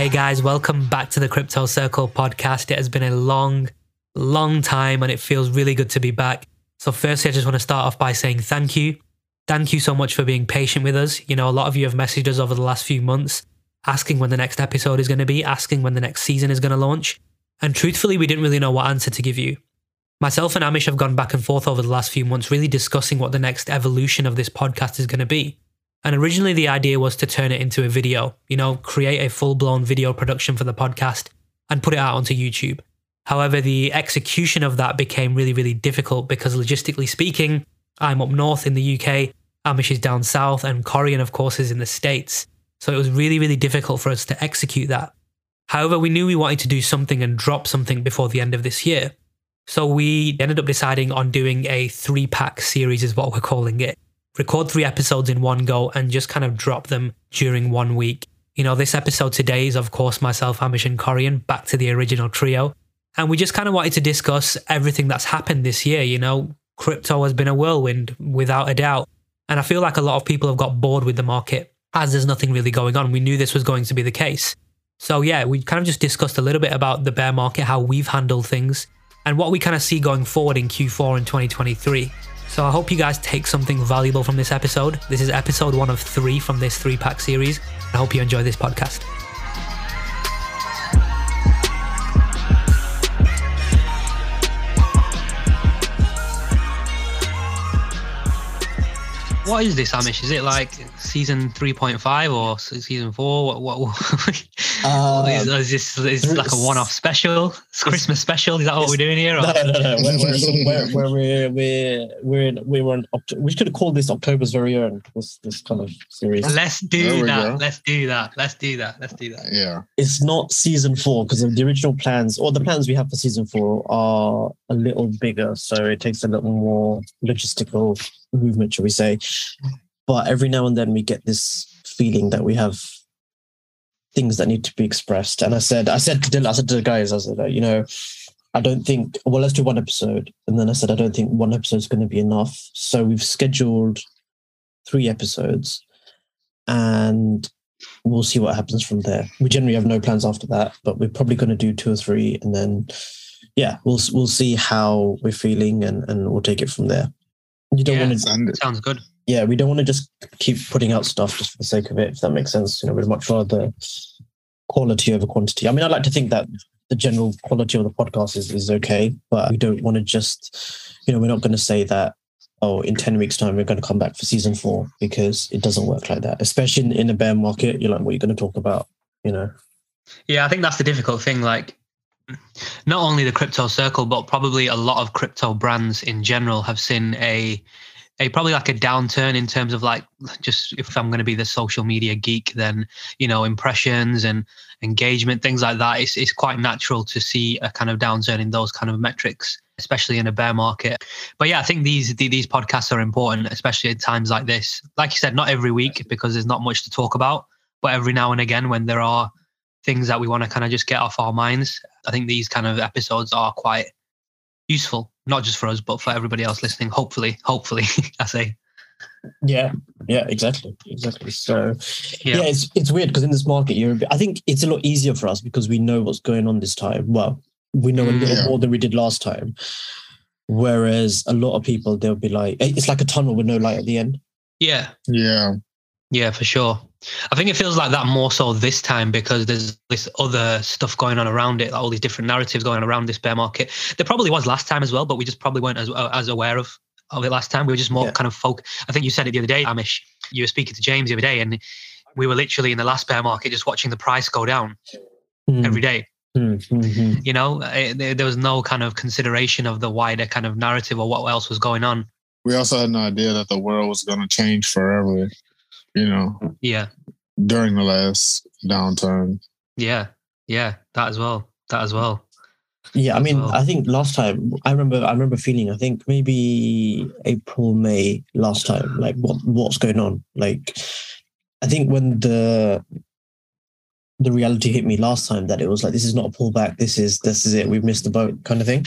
Hey guys, welcome back to the Crypto Circle podcast. It has been a long, long time and it feels really good to be back. So, firstly, I just want to start off by saying thank you. Thank you so much for being patient with us. You know, a lot of you have messaged us over the last few months asking when the next episode is going to be, asking when the next season is going to launch. And truthfully, we didn't really know what answer to give you. Myself and Amish have gone back and forth over the last few months, really discussing what the next evolution of this podcast is going to be. And originally, the idea was to turn it into a video, you know, create a full blown video production for the podcast and put it out onto YouTube. However, the execution of that became really, really difficult because logistically speaking, I'm up north in the UK, Amish is down south, and Corian, of course, is in the States. So it was really, really difficult for us to execute that. However, we knew we wanted to do something and drop something before the end of this year. So we ended up deciding on doing a three pack series, is what we're calling it. Record three episodes in one go and just kind of drop them during one week. You know, this episode today is, of course, myself, Amish, and Corian, back to the original trio. And we just kind of wanted to discuss everything that's happened this year. You know, crypto has been a whirlwind without a doubt. And I feel like a lot of people have got bored with the market as there's nothing really going on. We knew this was going to be the case. So, yeah, we kind of just discussed a little bit about the bear market, how we've handled things, and what we kind of see going forward in Q4 in 2023. So, I hope you guys take something valuable from this episode. This is episode one of three from this three pack series. I hope you enjoy this podcast. What is this, Amish? Is it like season 3.5 or season 4? What, what, what uh, is, is, this is this like a one-off special? It's Christmas special? Is that what we're doing here? Or? No, no, no. We're, we're, we're, we're, we're, we're, we're we should have called this October's very own, this, this kind of series. Let's do that. Go. Let's do that. Let's do that. Let's do that. Yeah. It's not season four because the original plans or the plans we have for season four are a little bigger. So it takes a little more logistical movement, shall we say. But every now and then we get this feeling that we have things that need to be expressed. And I said, I said to I said to the guys, I said, uh, you know, I don't think, well, let's do one episode. And then I said, I don't think one episode is going to be enough. So we've scheduled three episodes and we'll see what happens from there. We generally have no plans after that, but we're probably going to do two or three. And then, yeah, we'll, we'll see how we're feeling and, and we'll take it from there. You don't yeah, want to sounds good. Yeah, we don't want to just keep putting out stuff just for the sake of it. If that makes sense, you know, we'd much rather quality over quantity. I mean, I like to think that the general quality of the podcast is, is okay, but we don't want to just, you know, we're not going to say that oh, in 10 weeks' time, we're going to come back for season four because it doesn't work like that, especially in, in a bear market. You're like, what are you going to talk about? You know? Yeah, I think that's the difficult thing. Like, not only the crypto circle, but probably a lot of crypto brands in general have seen a a probably like a downturn in terms of like just if I'm going to be the social media geek, then you know impressions and engagement things like that. It's it's quite natural to see a kind of downturn in those kind of metrics, especially in a bear market. But yeah, I think these these podcasts are important, especially at times like this. Like you said, not every week because there's not much to talk about, but every now and again when there are things that we want to kind of just get off our minds. I think these kind of episodes are quite useful, not just for us, but for everybody else listening. Hopefully, hopefully, I say. Yeah, yeah, exactly, exactly. So, yeah, yeah it's it's weird because in this market, you're. I think it's a lot easier for us because we know what's going on this time. Well, we know a little mm, yeah. more than we did last time. Whereas a lot of people, they'll be like, eh, it's like a tunnel with no light at the end. Yeah, yeah, yeah, for sure. I think it feels like that more so this time because there's this other stuff going on around it, all these different narratives going on around this bear market. There probably was last time as well, but we just probably weren't as as aware of of it last time. We were just more yeah. kind of folk. I think you said it the other day, Amish. You were speaking to James the other day, and we were literally in the last bear market just watching the price go down mm. every day. Mm-hmm. You know, it, there was no kind of consideration of the wider kind of narrative or what else was going on. We also had no idea that the world was going to change forever you know. Yeah. During the last downturn. Yeah. Yeah. That as well. That as well. Yeah, I mean, well. I think last time I remember, I remember feeling, I think maybe April, May last time, like what what's going on? Like, I think when the the reality hit me last time that it was like this is not a pullback, this is this is it, we've missed the boat kind of thing.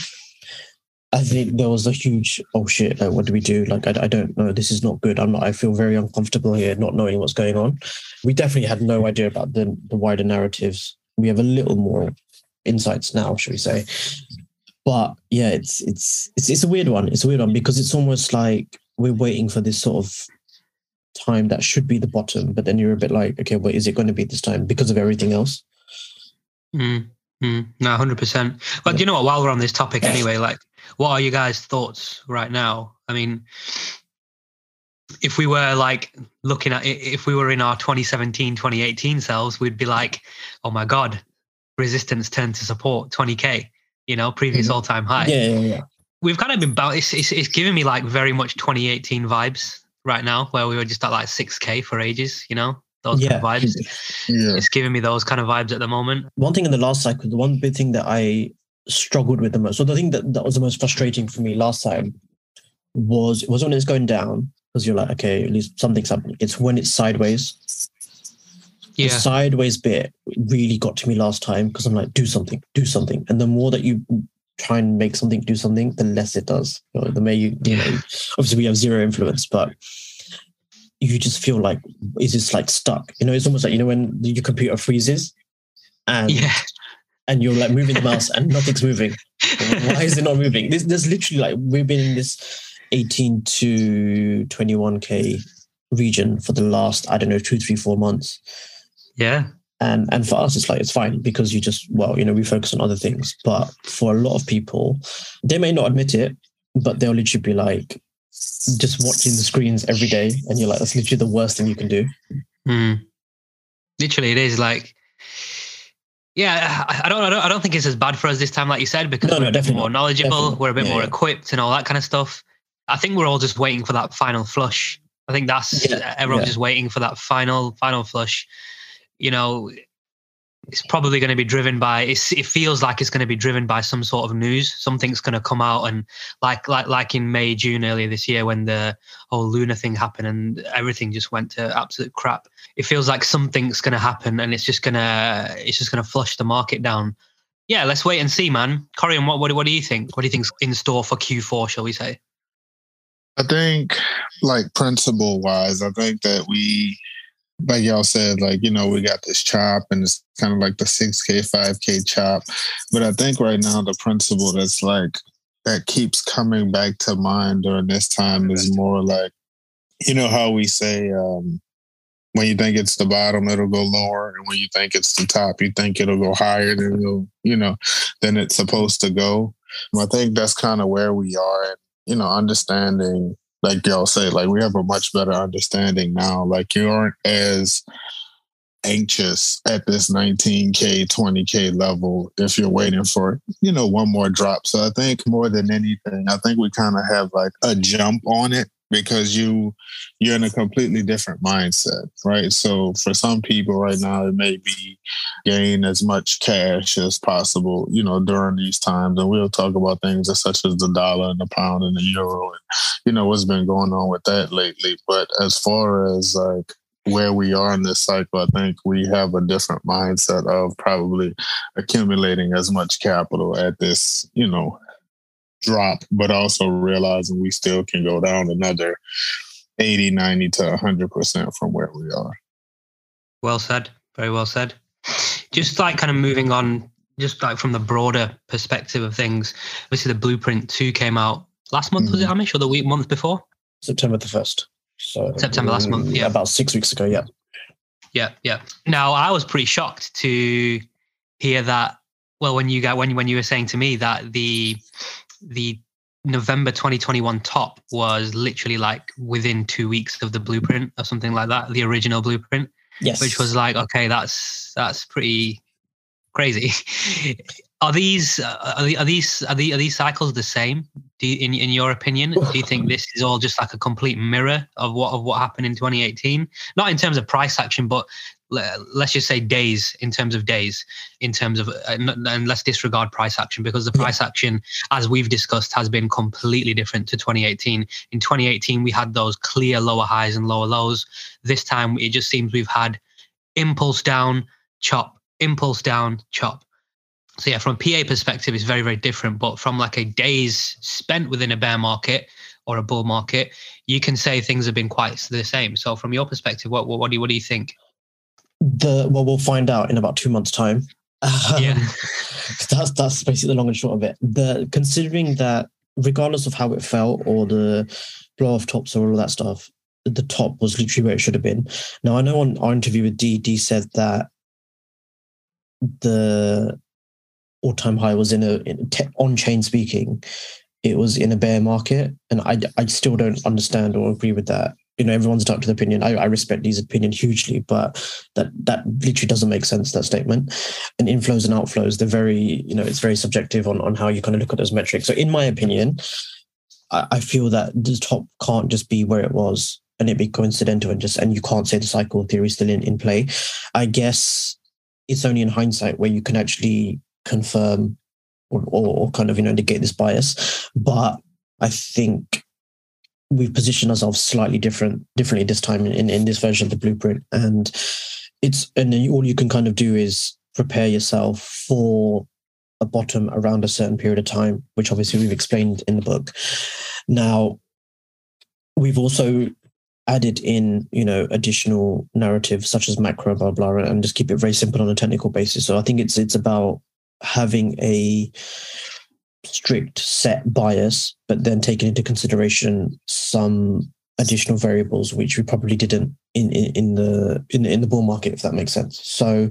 I think there was a huge oh shit like what do we do like I, I don't know this is not good I'm not I feel very uncomfortable here not knowing what's going on we definitely had no idea about the the wider narratives we have a little more insights now, should we say? But yeah, it's it's it's it's a weird one. It's a weird one because it's almost like we're waiting for this sort of time that should be the bottom, but then you're a bit like, okay, what is it going to be this time because of everything else? Mm, mm, no, hundred percent. But yeah. you know what? While we're on this topic, anyway, like, what are you guys' thoughts right now? I mean, if we were like looking at it, if we were in our 2017, 2018 selves, we'd be like, oh my god, resistance turned to support 20k. You know, previous mm-hmm. all-time high. Yeah, yeah, yeah. We've kind of been about. It's, it's it's giving me like very much 2018 vibes right now, where we were just at like 6k for ages. You know, those yeah. kind of vibes. Yeah. It's giving me those kind of vibes at the moment. One thing in the last cycle, the one big thing that I struggled with the most, so the thing that, that was the most frustrating for me last time was it was when it's going down because you're like, okay, at least something's happening. It's when it's sideways. Yeah. The sideways bit really got to me last time because I'm like, do something, do something. And the more that you try and make something do something, the less it does. You know, the more you, you know, obviously we have zero influence, but you just feel like is this like stuck? You know, it's almost like you know when your computer freezes and yeah. And you're like moving the mouse and nothing's moving. Why is it not moving? This there's literally like we've been in this 18 to 21k region for the last I don't know two, three, four months. Yeah. And and for us it's like it's fine because you just well, you know, we focus on other things. But for a lot of people, they may not admit it, but they'll literally be like, just watching the screens every day, and you're like, that's literally the worst thing you can do. Mm. Literally, it is like, yeah, I don't, I don't, I don't think it's as bad for us this time, like you said, because no, we're a bit more knowledgeable, definitely. we're a bit yeah, more yeah. equipped, and all that kind of stuff. I think we're all just waiting for that final flush. I think that's yeah, everyone's just waiting for that final, final flush. You know, it's probably going to be driven by it feels like it's going to be driven by some sort of news. Something's going to come out and like like like in may june earlier this year when the whole Luna thing happened and everything just went to absolute crap. It feels like something's going to happen and it's just going to it's just going to flush the market down. Yeah let's wait and see man. Corian, what, what what do you think? What do you think's in store for q4 shall we say? I think like principle wise i think that we like y'all said, like, you know, we got this chop and it's kind of like the 6K, 5K chop. But I think right now the principle that's like, that keeps coming back to mind during this time is more like, you know, how we say, um, when you think it's the bottom, it'll go lower. And when you think it's the top, you think it'll go higher than it'll, you know, than it's supposed to go. I think that's kind of where we are. And, you know, understanding like y'all say, like we have a much better understanding now. Like you aren't as anxious at this 19k 20k level if you're waiting for you know one more drop so i think more than anything i think we kind of have like a jump on it because you you're in a completely different mindset right? So for some people right now it may be gain as much cash as possible you know during these times. And we'll talk about things such as the dollar and the pound and the euro and you know what's been going on with that lately. But as far as like where we are in this cycle, I think we have a different mindset of probably accumulating as much capital at this, you know, drop, but also realizing we still can go down another 80, 90 to 100% from where we are. Well said. Very well said. Just like kind of moving on, just like from the broader perspective of things, obviously the blueprint 2 came out last month, mm-hmm. was it, mm-hmm. Amish, or the week, month before? September the 1st. So September last month, yeah. About six weeks ago, yeah. Yeah, yeah. Now I was pretty shocked to hear that. Well, when you got when when you were saying to me that the the November 2021 top was literally like within two weeks of the blueprint or something like that, the original blueprint. Yes. Which was like, okay, that's that's pretty crazy. are these uh, are, these are these are these cycles the same? Do you, in in your opinion, do you think this is all just like a complete mirror of what of what happened in 2018? Not in terms of price action, but let's just say days in terms of days in terms of uh, and let's disregard price action because the price yeah. action as we've discussed has been completely different to 2018 in 2018 we had those clear lower highs and lower lows. This time it just seems we've had impulse down chop impulse down chop. So yeah from a pa perspective it's very very different but from like a days spent within a bear market or a bull market you can say things have been quite the same. So from your perspective what what, what do you what do you think the well we'll find out in about two months time Um, Yeah. that's that's basically the long and short of it. The considering that regardless of how it felt or the blow off tops or all of that stuff, the top was literally where it should have been. Now I know on our interview with D, D said that the all time high was in a in te- on chain speaking, it was in a bear market, and I I still don't understand or agree with that. You know, everyone's entitled to their opinion. I, I respect D's opinion hugely, but that that literally doesn't make sense. That statement and inflows and outflows, they're very, you know, it's very subjective on, on how you kind of look at those metrics. So in my opinion, I, I feel that the top can't just be where it was and it be coincidental and just and you can't say the cycle theory is still in, in play. I guess it's only in hindsight where you can actually confirm or, or kind of, you know, negate this bias. But I think we've positioned ourselves slightly different differently this time in, in this version of the blueprint. And it's and then all you can kind of do is prepare yourself for a bottom around a certain period of time, which obviously we've explained in the book. Now, we've also added in, you know, additional narratives such as macro, blah blah, and just keep it very simple on a technical basis. So I think it's it's about having a strict set bias, but then taking into consideration some additional variables which we probably didn't in in, in the in, in the bull market, if that makes sense. So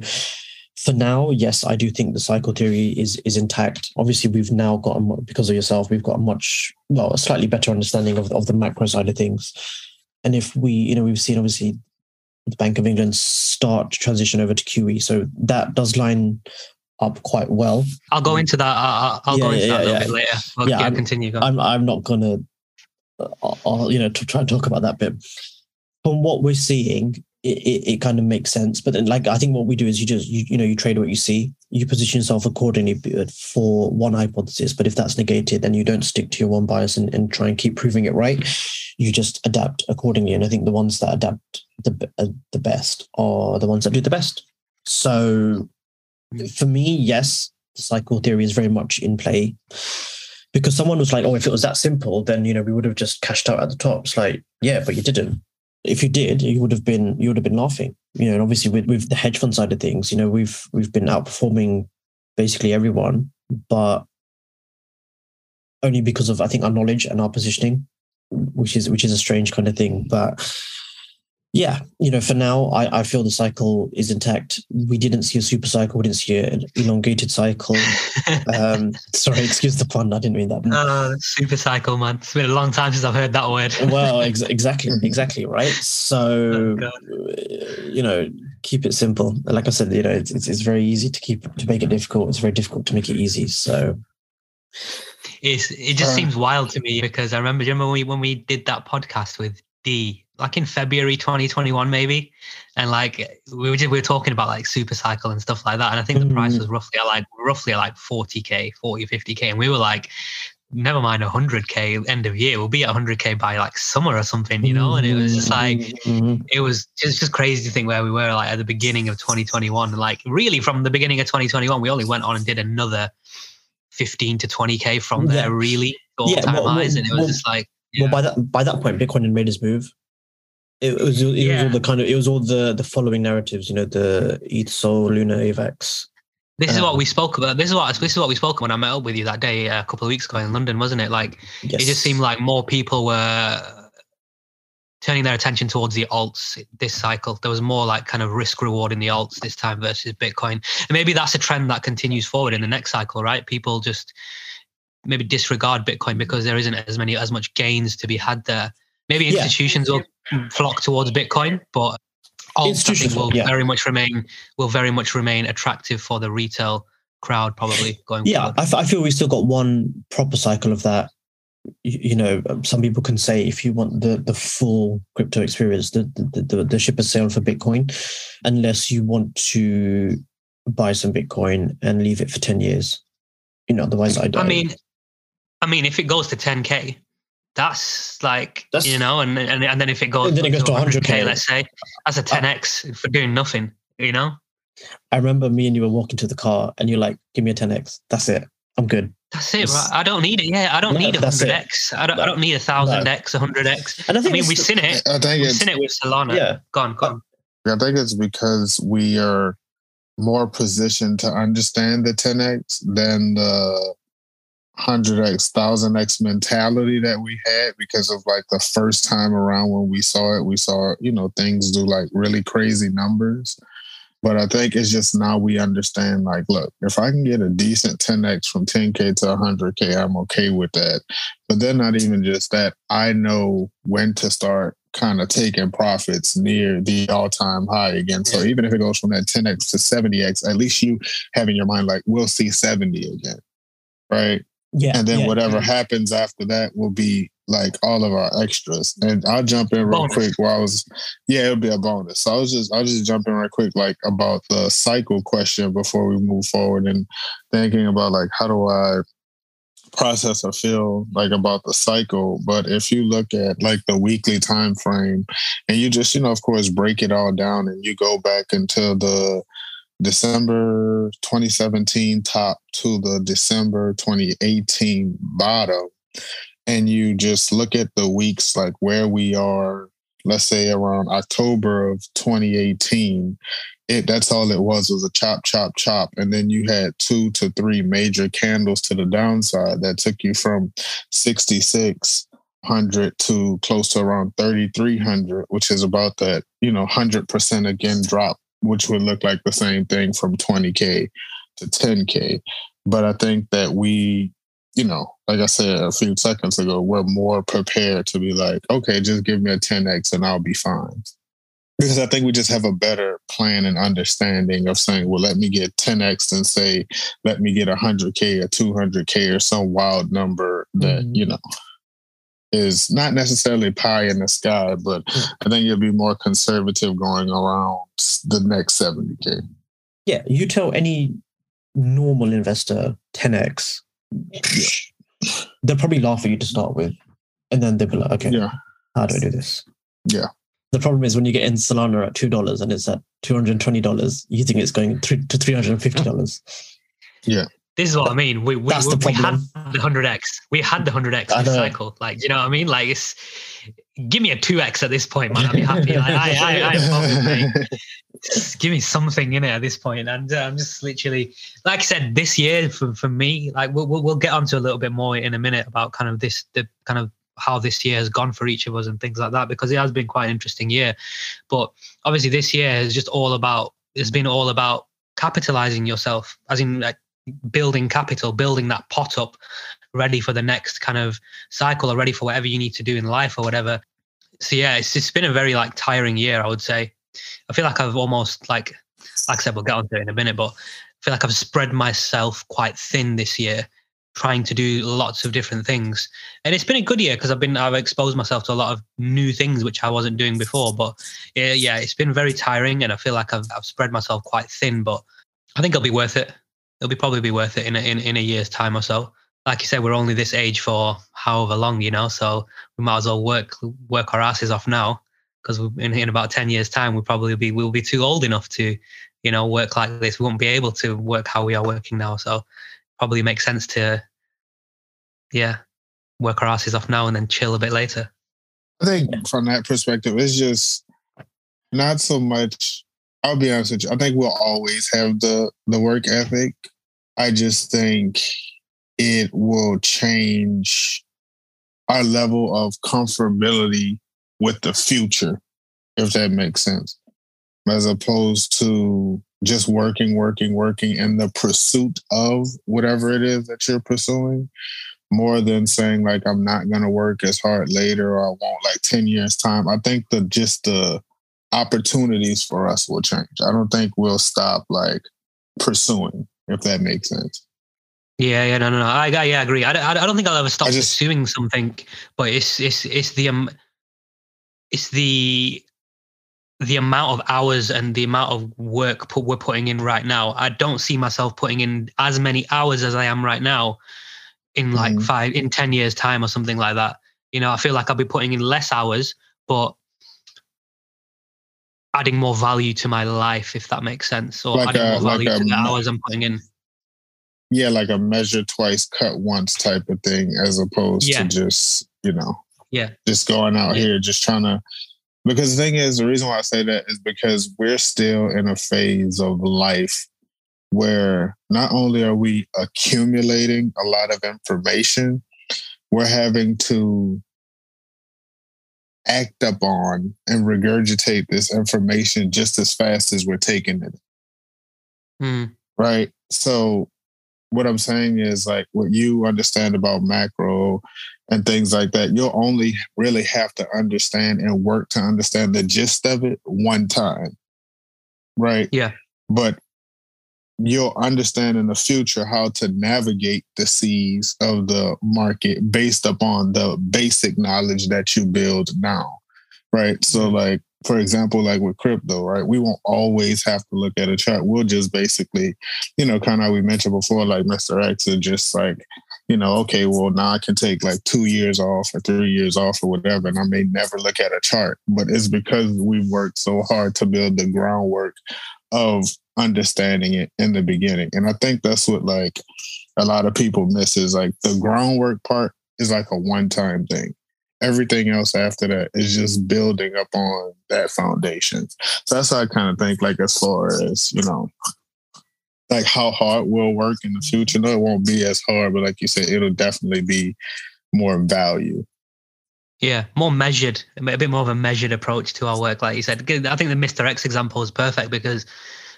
for now, yes, I do think the cycle theory is is intact. Obviously, we've now got a, because of yourself, we've got a much well, a slightly better understanding of of the macro side of things. And if we, you know, we've seen obviously the Bank of England start to transition over to QE, so that does line up quite well. I'll go into that. I'll, I'll go into yeah, that a little yeah. bit later. Well, Yeah, yeah, I'm- continue. Go. I'm I'm not gonna, uh, uh, you know, to try and talk about that bit. From what we're seeing, it, it, it kind of makes sense. But then, like, I think what we do is you just you you know you trade what you see. You position yourself accordingly for one hypothesis. But if that's negated, then you don't stick to your one bias and, and try and keep proving it right. You just adapt accordingly. And I think the ones that adapt the uh, the best are the ones that do the best. So, for me, yes, cycle theory is very much in play because someone was like, "Oh, if it was that simple, then you know we would have just cashed out at the top." It's like, yeah, but you didn't. If you did, you would have been you would have been laughing. You know, and obviously with with the hedge fund side of things, you know, we've we've been outperforming basically everyone, but only because of I think our knowledge and our positioning, which is which is a strange kind of thing, but. Yeah, you know, for now, I, I feel the cycle is intact. We didn't see a super cycle. We didn't see an elongated cycle. Um, sorry, excuse the pun. I didn't mean that. Oh, super cycle, man. It's been a long time since I've heard that word. well ex- exactly exactly right Oh, so uh, you know keep it simple like i said you know it's, it's, it's very easy to keep to make it difficult it's very difficult to make it easy so It's, it just Uh, seems wild to me because I remember, do you remember when we, when we did that podcast with D, like in February 2021, maybe? And like we were, just, we were talking about like super cycle and stuff like that. And I think the price Mhm. was roughly like, roughly like 40K, 40, 50K. And we were like, never mind 100K end of year, we'll be at 100K by like summer or something, you know? And it was just like, Mhm. it was just, just crazy to think where we were like at the beginning of 2021 and like really from the beginning of 2021 we only went on and did another 15 to 20k from there really all Yeah, time well, highs and it was well, just like well by that by that point bitcoin had made its move it, was it was Yeah. all the kind of it was all the the following narratives you know the ETH Sol, Luna, AVAX. this is what um, we spoke about this is what this is what we spoke when I met up with you that day uh, a couple of weeks ago in London wasn't it like Yes. it just seemed like more people were turning their attention towards the alts this cycle. There was more like kind of risk reward in the alts this time versus Bitcoin. And maybe that's a trend that continues forward in the next cycle, right? People just maybe disregard Bitcoin because there isn't as many as much gains to be had there. Maybe Yeah. institutions will flock towards Bitcoin, but think Institutions will, yeah. very much remain will very much remain attractive for the retail crowd probably going yeah forward. I, f- I feel we've still got one proper cycle of that you, know some people can say if you want the the full crypto experience the the, the, the ship has sailed for bitcoin unless you want to buy some bitcoin and leave it for 10 years you know otherwise i don't I mean, I mean, if it goes to 10k, that's like That's- you know, and, and and then if it goes, then it goes to 100K. let's say, that's a 10x uh, for doing nothing. You know, i remember me and you were walking to the car and you're like give me a 10x that's it i'm good that's it, right? I don't need it. Yeah, I don't No, need a 100x. I don't. I don't need a thousand x, a hundred x. and i I think mean, we've seen it. I think We've seen it with Solana. yeah Gone, gone. I think it's because we are more positioned to understand the 10x than the 100x, 1000x mentality that we had because of like the first time around when we saw it, we saw, you know, things do like really crazy numbers. But I think it's just now we understand like, look, if I can get a decent 10x from 10K to 100K, I'm okay with that. But then not even just that, I know when to start kind of taking profits near the all time high again. So even if it goes from that 10x to 70x, at least you have in your mind, like, we'll see 70 again. Right. Yeah. And then yeah. whatever happens after that will be like all of our extras. And I'll jump in real Bonus. quick while I was yeah, it'll be a bonus. So I was just I'll just jump in real quick like about the cycle question before we move forward and thinking about like how do I process or feel like about the cycle. But if you look at like the weekly time frame and you just, you know, of course, break it all down and you go back into the December 2017 top to the December 2018 bottom, and you just look at the weeks like where we are, let's say around October of 2018, it that's all it was was a chop, chop, chop. And then you had two to three major candles to the downside that took you from 6600 to close to around 3300, which is about that, you know, 100% again drop which would look like the same thing from 20K to 10K. But I think that we, you know, like I said a few seconds ago, we're more prepared to be like, okay, just give me a 10X and I'll be fine. Because I think we just have a better plan and understanding of saying, well, let me get 10X and say, let me get 100K or 200K or some wild number that, Mhm. you know, is not necessarily pie in the sky, but I think you'll be more conservative going around the next 70K. Yeah, you tell any normal investor 10x, they'll probably laugh at you to start with. And then they'll be like, okay, Yeah. how do I do this? Yeah. The problem is when you get in Solana at $2 and it's at $220, you think it's going to $350. This is what I mean. We we, That's we, the we had the hundred x. We had the hundred X this cycle. Like you know what I mean? Like it's give me a two x at this point, man. I'd be happy. I I I, I just give me something in it at this point. And uh, I'm just literally, like I said, this year for, for me, like we'll, we'll, we'll get onto a little bit more in a minute about kind of this, the kind of how this year has gone for each of us and things like that, because it has been quite an interesting year. But obviously this year is just all about, it's been all about capitalizing yourself, as in like building capital, building that pot up ready for the next kind of cycle or ready for whatever you need to do in life or whatever. So yeah, it's it's been a very like tiring year, I would say. I feel like I've almost like like I said, we'll get onto it in a minute, but I feel like I've spread myself quite thin this year, trying to do lots of different things. And it's been a good year because I've been I've exposed myself to a lot of new things which I wasn't doing before. But yeah, yeah, it's been very tiring and I feel like I've I've spread myself quite thin, but I think it'll be worth it. It'll be probably be worth it in a, in, in a year's time or so. Like you said, we're only this age for however long, you know, so we might as well work work our asses off now because in, in about 10 years time we'll probably be we'll be too old enough to you know work like this we won't be able to work how we are working now so probably makes sense to yeah work our asses off now and then chill a bit later I think from that perspective, it's just not so much. I'll be honest with you. I think we'll always have the the work ethic. I just think it will change our level of comfortability with the future, if that makes sense, as opposed to just working, working, working in the pursuit of whatever it is that you're pursuing more than saying like I'm not gonna work as hard later or I won't like 10 years time. I think the just the opportunities for us will change. I don't think we'll stop like pursuing, if that makes sense. yeah yeah no no no i, I yeah, I agree I, don't- I don't think i'll ever stop just- pursuing something but it's it's it's the um it's the the amount of hours and the amount of work put, we're putting in right now i don't see myself putting in as many hours as i am right now in like Mhm. five in 10 years time or something like that you know i feel like i'll be putting in less hours but adding more value to my life if that makes sense or Like adding a- more like value a to the hours i'm putting in Yeah, like a measure twice, cut once type of thing, as opposed Yeah. to just, you know, Yeah. just going out Yeah. here, just trying to. Because the thing is, the reason why I say that is because we're still in a phase of life where not only are we accumulating a lot of information, we're having to act upon and regurgitate this information just as fast as we're taking it. Mm. Right. So, what I'm saying is like what you understand about macro and things like that, you'll only really have to understand and work to understand the gist of it one time. Right. Yeah. But you'll understand in the future how to navigate the seas of the market based upon the basic knowledge that you build now. Right. So, Mm-hmm. like, for example, like with crypto, right, we won't always have to look at a chart. We'll just basically, you know, kind of we mentioned before, like Mr. X is just like, you know, okay, well, now I can take like two years off or three years off or whatever, and I may never look at a chart, but it's because we've worked so hard to build the groundwork of understanding it in the beginning. And I think that's what like a lot of people miss is like the groundwork part is like a one time thing. Everything else after that is just building up on that foundation. So that's how I kind of think like as far as, you know, like how hard will work in the future. No, it won't be as hard, but like you said, it'll definitely be more value. Yeah, more measured, a bit more of a measured approach to our work. Like you said, I think the Mr. X example is perfect because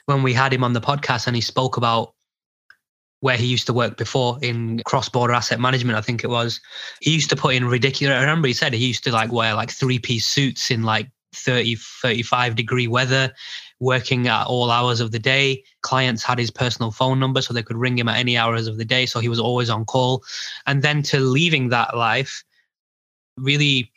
when we had him on the podcast and he spoke about where he used to work before in cross-border asset management, I think it was, he used to put in ridiculous. I remember he said he used to like wear like three-piece suits in like 30, 35 degree weather, working at all hours of the day. Clients had his personal phone number so they could ring him at any hours of the day. So he was always on call. And then to leaving that life, really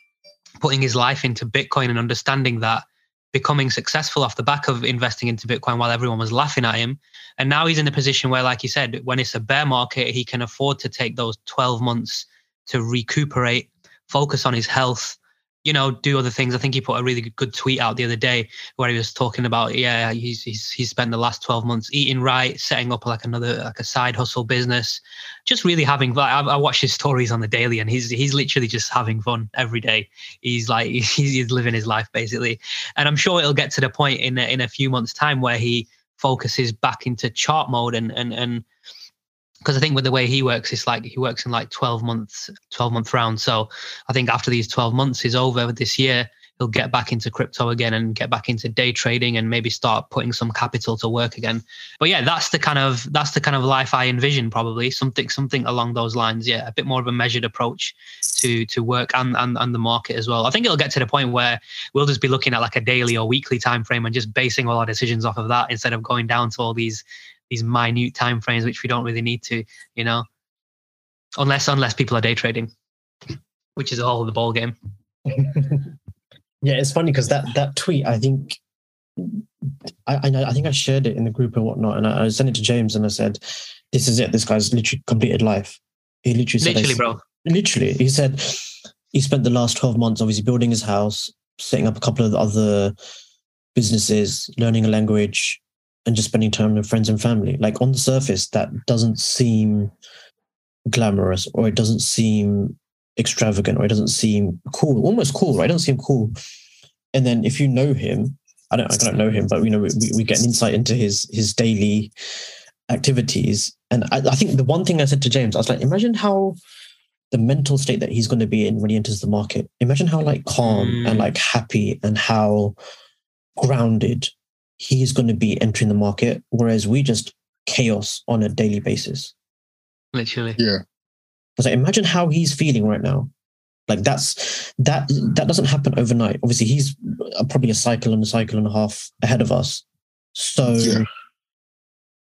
putting his life into Bitcoin and understanding that becoming successful off the back of investing into Bitcoin while everyone was laughing at him. And now he's in a position where, like you said, when it's a bear market, he can afford to take those 12 months to recuperate, focus on his health, you know, do other things. I think he put a really good tweet out the other day where he was talking about, yeah, he's he's he's spent the last 12 months eating right, setting up like another like a side hustle business, just really having fun. I, I watch his stories on the daily, and he's he's literally just having fun every day. He's like he's, he's living his life basically, and I'm sure it'll get to the point in a, in a few months' time where he focuses back into chart mode and and and because I think with the way he works, it's like he works in like 12 months, 12 month rounds. So I think after these 12 months is over this year, he'll get back into crypto again and get back into day trading and maybe start putting some capital to work again. But yeah, that's the kind of that's the kind of life I envision probably something something along those lines. Yeah, a bit more of a measured approach to to work and and, and the market as well. I think it'll get to the point where we'll just be looking at like a daily or weekly time frame and just basing all our decisions off of that instead of going down to all these these minute time frames which we don't really need to you know unless unless people are day trading which is all the ball game yeah, it's funny because that that tweet, I think, I I, know, I think I shared it in the group and whatnot, and I, I sent it to James and I said, "This is it. This guy's literally completed life." He literally said, literally bro literally, he said he spent the last twelve months obviously building his house, setting up a couple of other businesses, learning a language, and just spending time with friends and family. Like on the surface, that doesn't seem glamorous or it doesn't seem extravagant or it doesn't seem cool, almost cool, right? It doesn't seem cool. And then if you know him, I don't, I don't know him, but you know, we, we get an insight into his his daily activities. And I, I think the one thing I said to James, I was like, imagine how the mental state that he's going to be in when he enters the market. Imagine how like calm Mm. and like happy and how grounded he's going to be entering the market, whereas we just chaos on a daily basis. literally Yeah. I was like, imagine how he's feeling right now. Like that's that that doesn't happen overnight. Obviously, he's uh, probably a cycle and a cycle and a half ahead of us. So, Yeah.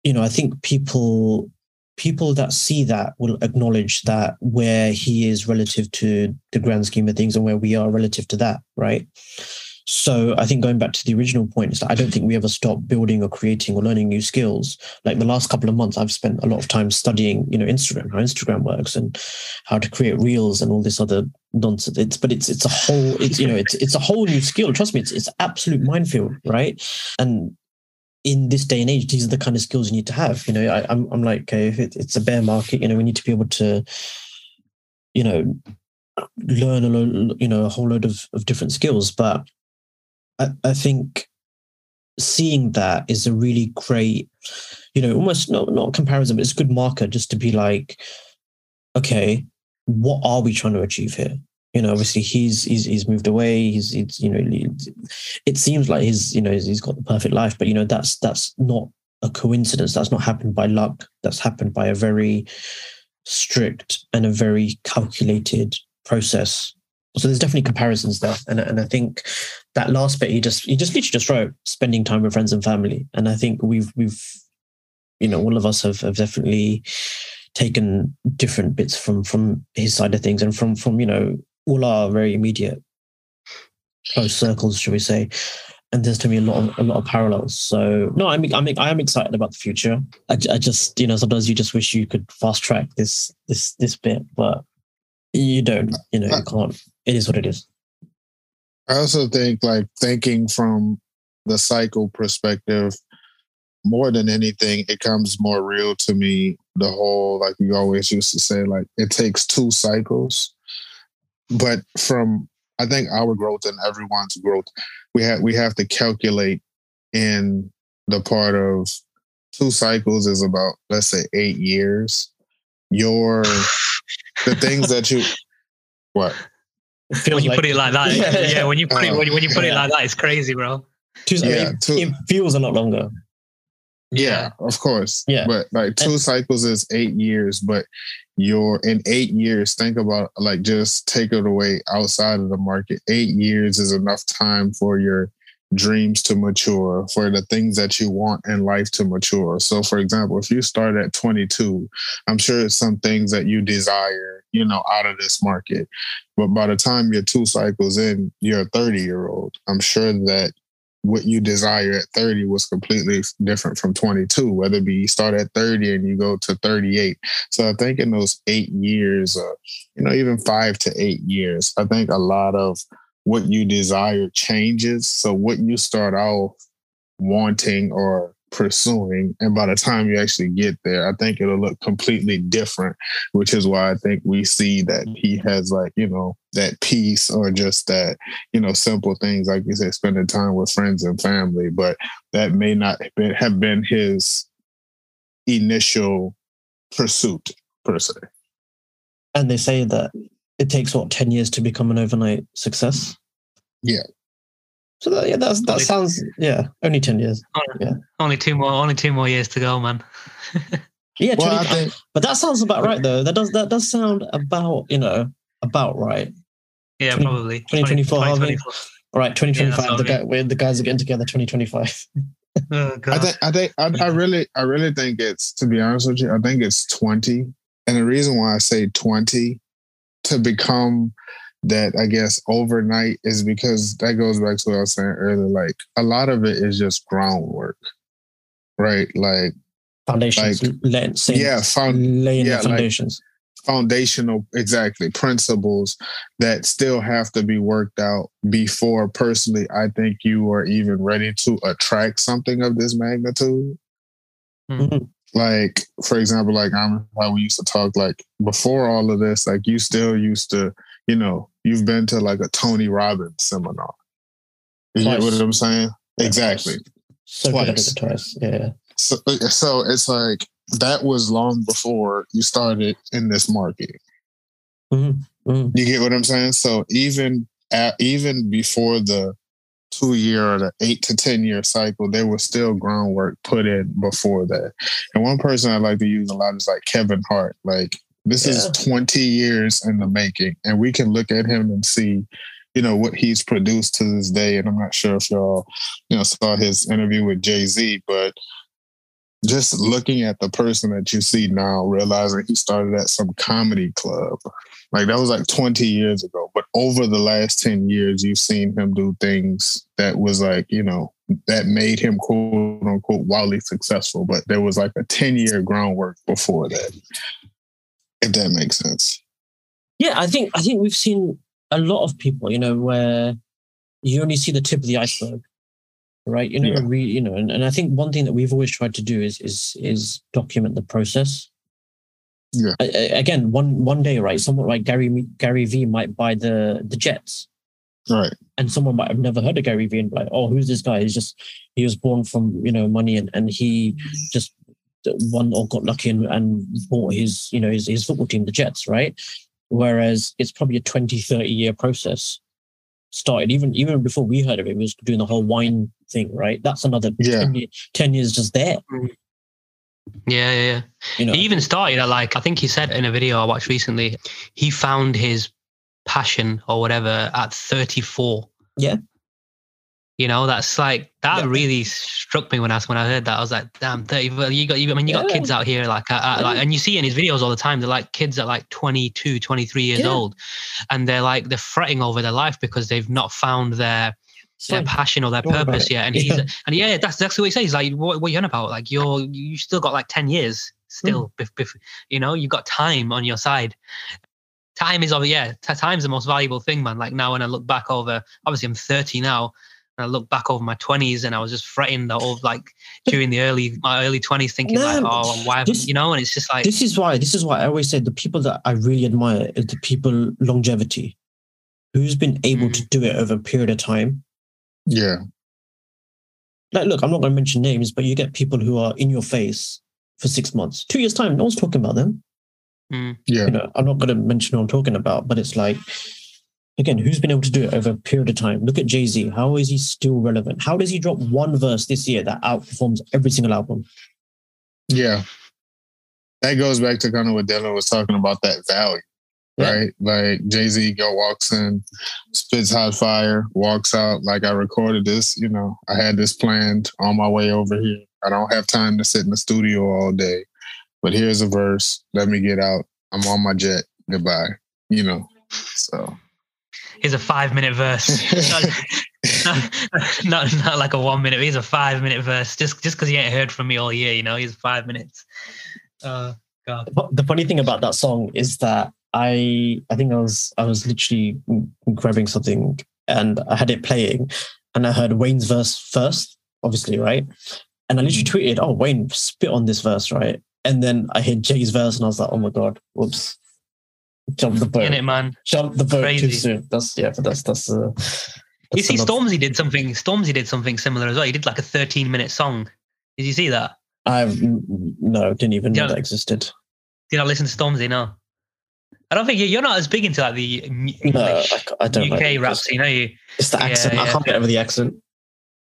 you know, I think people people that see that will acknowledge that where he is relative to the grand scheme of things and where we are relative to that, right? So I think going back to the original point is that I don't think we ever stop building or creating or learning new skills. Like the last couple of months, I've spent a lot of time studying, you know, Instagram, how Instagram works and how to create reels and all this other nonsense. It's but it's it's a whole it's you know it's it's a whole new skill. Trust me, it's it's absolute minefield, right? And in this day and age, these are the kind of skills you need to have. You know, I, I'm I'm like, okay, if it, it's a bear market, you know, we need to be able to, you know, learn a lo- you know a whole load of, of different skills. But I, I think seeing that is a really great, you know, almost not not comparison, but it's a good marker just to be like, okay, what are we trying to achieve here? You know, obviously he's he's he's moved away. He's he's you know, it seems like he's you know he's got the perfect life, but you know that's that's not a coincidence. That's not happened by luck. That's happened by a very strict and a very calculated process. So there's definitely comparisons there, and and I think that last bit he just he just literally just wrote spending time with friends and family, and I think we've we've you know all of us have, have definitely taken different bits from from his side of things and from from you know all our very immediate close circles, should we say? and there's to me a lot of a lot of parallels. So no, i mean I'm I am excited about the future. I, I just you know sometimes you just wish you could fast track this this this bit, but you don't. You know you can't. It is what it is. I also think like thinking from the cycle perspective, more than anything, it comes more real to me. The whole like you always used to say, like it takes two cycles, but from I think our growth and everyone's growth we have we have to calculate in the part of two cycles is about let's say eight years. Your the things that you what when you like, put it like that, yeah, yeah when you put it when you, when you put yeah. it like that, it's crazy, bro. Two, yeah, two, it feels a lot longer. Yeah, of course. Yeah, but like two and, cycles is eight years, but you're in eight years. Think about like just take it away outside of the market. Eight years is enough time for your dreams to mature, for the things that you want in life to mature. So, for example, if you start at 22, I'm sure it's some things that you desire, you know, out of this market. But by the time you're two cycles in, you're a 30 year old. I'm sure that what you desire at 30 was completely different from 22 whether it be you start at 30 and you go to 38 so i think in those eight years uh, you know even five to eight years i think a lot of what you desire changes so what you start off wanting or pursuing. And by the time you actually get there, I think it'll look completely different, which is why I think we see that he has like, you know, that peace or just that, you know, simple things, like you said, spending time with friends and family. But that may not have been his initial pursuit per se. And they say that it takes what, 10 years to become an overnight success? Yeah. So that, yeah, that's, that only, sounds yeah, only ten years. Only, yeah, only two more, only two more years to go, man. yeah, 20, well, think, but that sounds about right though. That does that does sound about you know about right. Yeah, 20, probably 2024. 20, All right, 2025. Yeah, the guy, where the guys are getting together. 2025. oh, I think I think I, I really I really think it's to be honest with you, I think it's 20. And the reason why I say 20 to become that I guess overnight is because that goes back to what I was saying earlier. Like a lot of it is just groundwork, right? Like foundations, like, yeah, found, laying yeah, the foundations. Like foundational, exactly, principles that still have to be worked out before personally I think you are even ready to attract something of this magnitude. Mm-hmm. Like, for example, like I'm how we used to talk like before all of this, like you still used to you know, you've been to like a Tony Robbins seminar. You twice. get what I'm saying? Yeah, exactly. So twice. twice. Yeah. So, so it's like that was long before you started in this market. Mm-hmm. Mm-hmm. You get what I'm saying? So even at, even before the two year or the eight to ten year cycle, there was still groundwork put in before that. And one person I like to use a lot is like Kevin Hart. Like this yeah. is 20 years in the making, and we can look at him and see, you know, what he's produced to this day. And I'm not sure if y'all, you know, saw his interview with Jay Z, but just looking at the person that you see now, realizing he started at some comedy club. Like that was like 20 years ago. But over the last 10 years, you've seen him do things that was like, you know, that made him quote unquote wildly successful. But there was like a 10 year groundwork before that if that makes sense. Yeah, I think I think we've seen a lot of people, you know, where you only see the tip of the iceberg, right? You know, yeah. we, you know, and, and I think one thing that we've always tried to do is is is document the process. Yeah. again, one one day, right? Someone like Gary Gary Vee might buy the the jets, Right. and someone might have never heard of Gary Vee and be like, oh, who's this guy? He's just he was born from you know money and and he just won or got lucky and, and bought his you know his, his football team, the Jets, right? Whereas it's probably a 20, 30 year process. Started even even before we heard of it, he was doing the whole wine thing, right? That's another Yeah. 10, ye- 10 years just there. Yeah, yeah, yeah. You know, He even started like I think he said in a video I watched recently, he found his passion or whatever at 34. Yeah. You know, that's like that Yeah. really struck me when I when I heard that. I was like, damn, 30. well, You got you, I mean you got Yeah. kids out here like, uh, uh, like and you see in his videos all the time, they're like kids at like 22, 23 years Yeah. old. And they're like they're fretting over their life because they've not found their their passion or their purpose yet. And Yeah. he's and yeah, that's exactly what he says. He's like, what, what are you on about? Like you're you still got like 10 years still, bef- bef- you know, you've got time on your side. Time is, of yeah, t- time's the most valuable thing, man. Like now, when I look back over, obviously I'm 30 now, I look back over my 20s, and I was just fretting the old like during the early my early 20s, thinking like, No, oh, why, this- you know, and it's just like, this is why this is why I always say the people that I really admire is the people longevity, who's been able to do it over a period of time. Yeah. Like, look, I'm not going to mention names, but you get people who are in your face for six months, two years time. No one's talking about them. mm, Yeah. You know, I'm not going to mention who I'm talking about, but it's like, again, who's been able to do it over a period of time? Look at Jay Z. How is he still relevant? How does he drop one verse this year that outperforms every single album? Yeah. That goes back to kind of what Dilen was talking about that value, Yeah. right? Like Jay Z go walks in, spits hot fire, walks out. Like I recorded this, you know, I had this planned on my way over here. I don't have time to sit in the studio all day, but here's a verse. Let me get out. I'm on my jet. Goodbye. You know, so here's a five minute verse. not, not, not like a one minute. He's a five minute verse. Just just because he ain't heard from me all year, you know. He's five minutes. Uh, God. The funny thing about that song is that I I think I was I was literally grabbing something and I had it playing and I heard Wayne's verse first, obviously, right? And I literally tweeted, "Oh, Wayne, spit on this verse, right?" And then I hit Jay's verse and I was like, "Oh my god, whoops." Jump the boat. In it, man. Jump the boat Crazy. too soon. That's yeah, but that's that's uh You see, another- Stormzy did something. Stormzy did something similar as well. He did like a 13 minute song. Did you see that? I've no, didn't even know Yeah. that existed. Did not listen to Stormzy? No. I don't think you- you're not as big into like the m- No, English I, I don't UK know. rap scene, are you? it's the Yeah, accent. I can't get over the accent.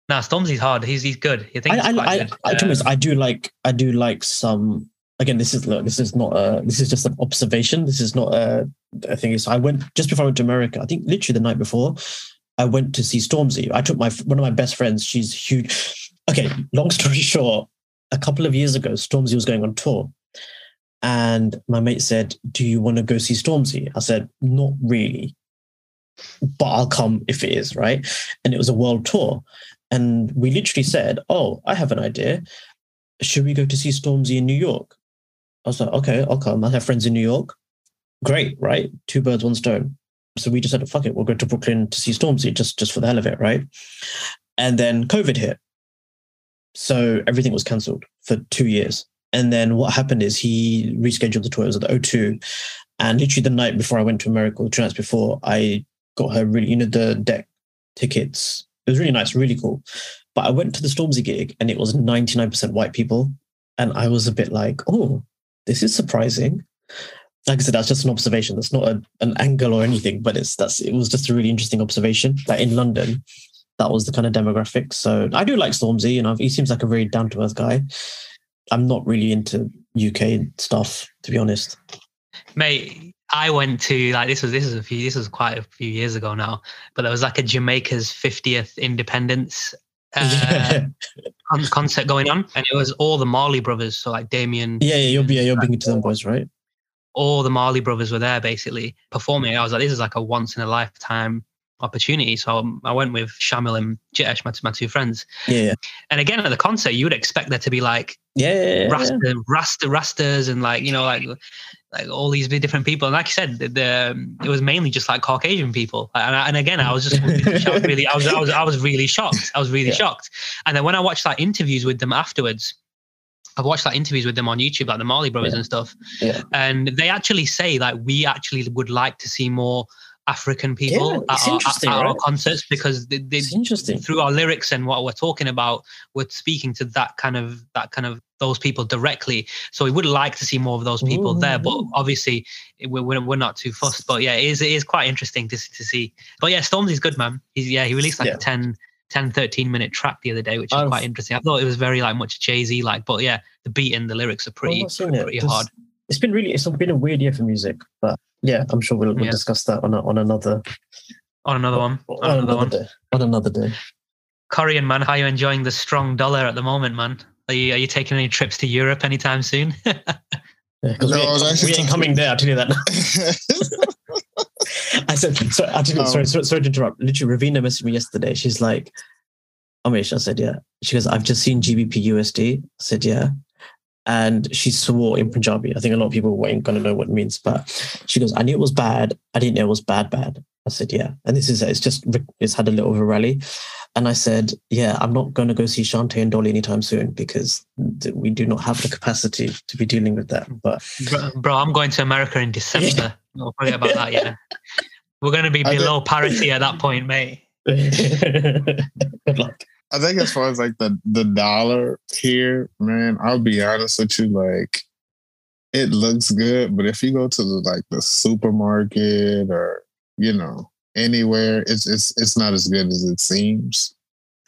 Nah, Stormzy's hard. He's he's good. I think I, he's I, quite I, good. I, Um, I do like I do like some. Again, this is look, this is not a this is just an observation. This is not a, a thing. So I went just before I went to America. I think literally the night before, I went to see Stormzy. I took my one of my best friends. She's huge. Okay, long story short, a couple of years ago, Stormzy was going on tour, and my mate said, "Do you want to go see Stormzy?" I said, "Not really, but I'll come if it is right." And it was a world tour, and we literally said, "Oh, I have an idea. Should we go to see Stormzy in New York?" I was like, "Okay, I'll come. I have friends in New York. Great, right? Two birds, one stone." So we just said, "Fuck it, we'll go to Brooklyn to see Stormzy just just for the hell of it, right?" And then COVID hit, so everything was cancelled for two years. And then what happened is he rescheduled the tour. It was at the O2. And literally the night before I went to America, or two nights before, I got her really, you know, the deck tickets. It was really nice, really cool. But I went to the Stormzy gig and it was 99% white people. And I was a bit like, oh, this is surprising. Like I said, that's just an observation. That's not a, an angle or anything, but it's that's it was just a really interesting observation. Like in London, that was the kind of demographic. So I do like Stormzy, you know, he seems like a very down to earth guy. I'm not really into UK stuff, to be honest. mate i went to like this was this was a few this was quite a few years ago now but there was like a jamaica's 50th independence uh, con- concert going on and it was all the marley brothers so like damian yeah, yeah, you'll be yeah, you're big into them boys, right? all the marley brothers were there basically performing i was like this is like a once in a lifetime opportunity so i went with shamil and jitesh my, my two friends Yeah, yeah, and again at the concert you would expect there to be like yeah. yeah, yeah. Rasta, Rasta, Rastas, and like you know, like like all these different people. And like I said, the, the it was mainly just like Caucasian people. And, I, and again, I was just really, shocked, really, I was, I was, I was really shocked. I was really Yeah. shocked. And then when I watched like interviews with them afterwards, I've watched like interviews with them on YouTube, like the Marley Brothers Yeah. and stuff. Yeah. And they actually say like we actually would like to see more African people Yeah, at, our, at interesting, our concerts because they, they, through our lyrics and what we're talking about, we're speaking to that kind of that kind of those people directly. So we would like to see more of those people there, but obviously we're, we're we're not too fussed. But yeah, it is it is quite interesting to to see. But yeah, Stormzy's good, man. He's yeah, he released like Yeah. a 10, 10, 13 minute track the other day, which is I've- quite interesting. I thought it was very like much Jay Z like, but yeah, the beat and the lyrics are pretty it. pretty This- hard. It's been really, it's been a weird year for music, but yeah, I'm sure we'll, we'll Yeah. discuss that on a, on another On another one, on, on another one. day. On another day. Corian man, how are you enjoying the strong dollar at the moment, man? Are you are you taking any trips to Europe anytime soon? Yeah, No, we, I was ain't- actually we ain't coming there. I'll tell you that. I said, so, I tell you, Um, sorry, sorry, sorry to interrupt. Literally, Ravina messaged me yesterday. She's like, Amish, I said, yeah. She goes, I've just seen GBP USD. I said, yeah. And she swore in Punjabi. I think a lot of people ain't going to know what it means, but she goes, I knew it was bad. I didn't know it was bad, bad. I said, yeah. And this is, it's just, it's had a little of a rally. And I said, yeah, I'm not going to go see Shantae and Dolly anytime soon because th- we do not have the capacity to be dealing with that. But bro, bro, I'm going to America in December. Don't forget about that, yeah. We're going to be I did- below parity at that point, mate. good luck. I think as far as like the the dollar here, man, I'll be honest with you, like it looks good, but if you go to the like the supermarket or you know anywhere, it's it's it's not as good as it seems.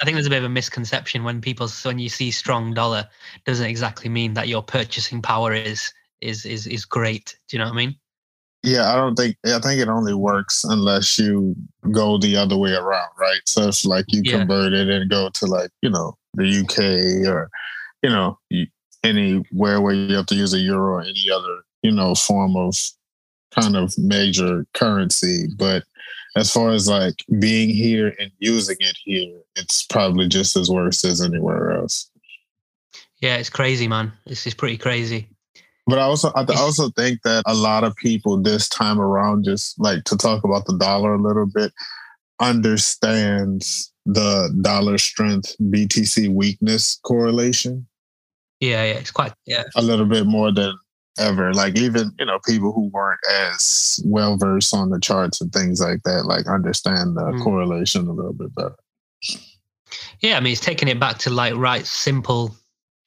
I think there's a bit of a misconception when people when you see strong dollar doesn't exactly mean that your purchasing power is is is is great. Do you know what I mean? Yeah, I don't think I think it only works unless you go the other way around, right? So if like you Yeah. convert it and go to like you know the UK or you know anywhere where you have to use a euro or any other you know form of kind of major currency, but as far as like being here and using it here, it's probably just as worse as anywhere else. Yeah, it's crazy, man. This is pretty crazy. But I also I also think that a lot of people this time around just like to talk about the dollar a little bit understands the dollar strength BTC weakness correlation Yeah, yeah, it's quite yeah. a little bit more than ever. Like even, you know, people who weren't as well versed on the charts and things like that, like understand the Mm. correlation a little bit better. Yeah, I mean, it's taking it back to like right simple,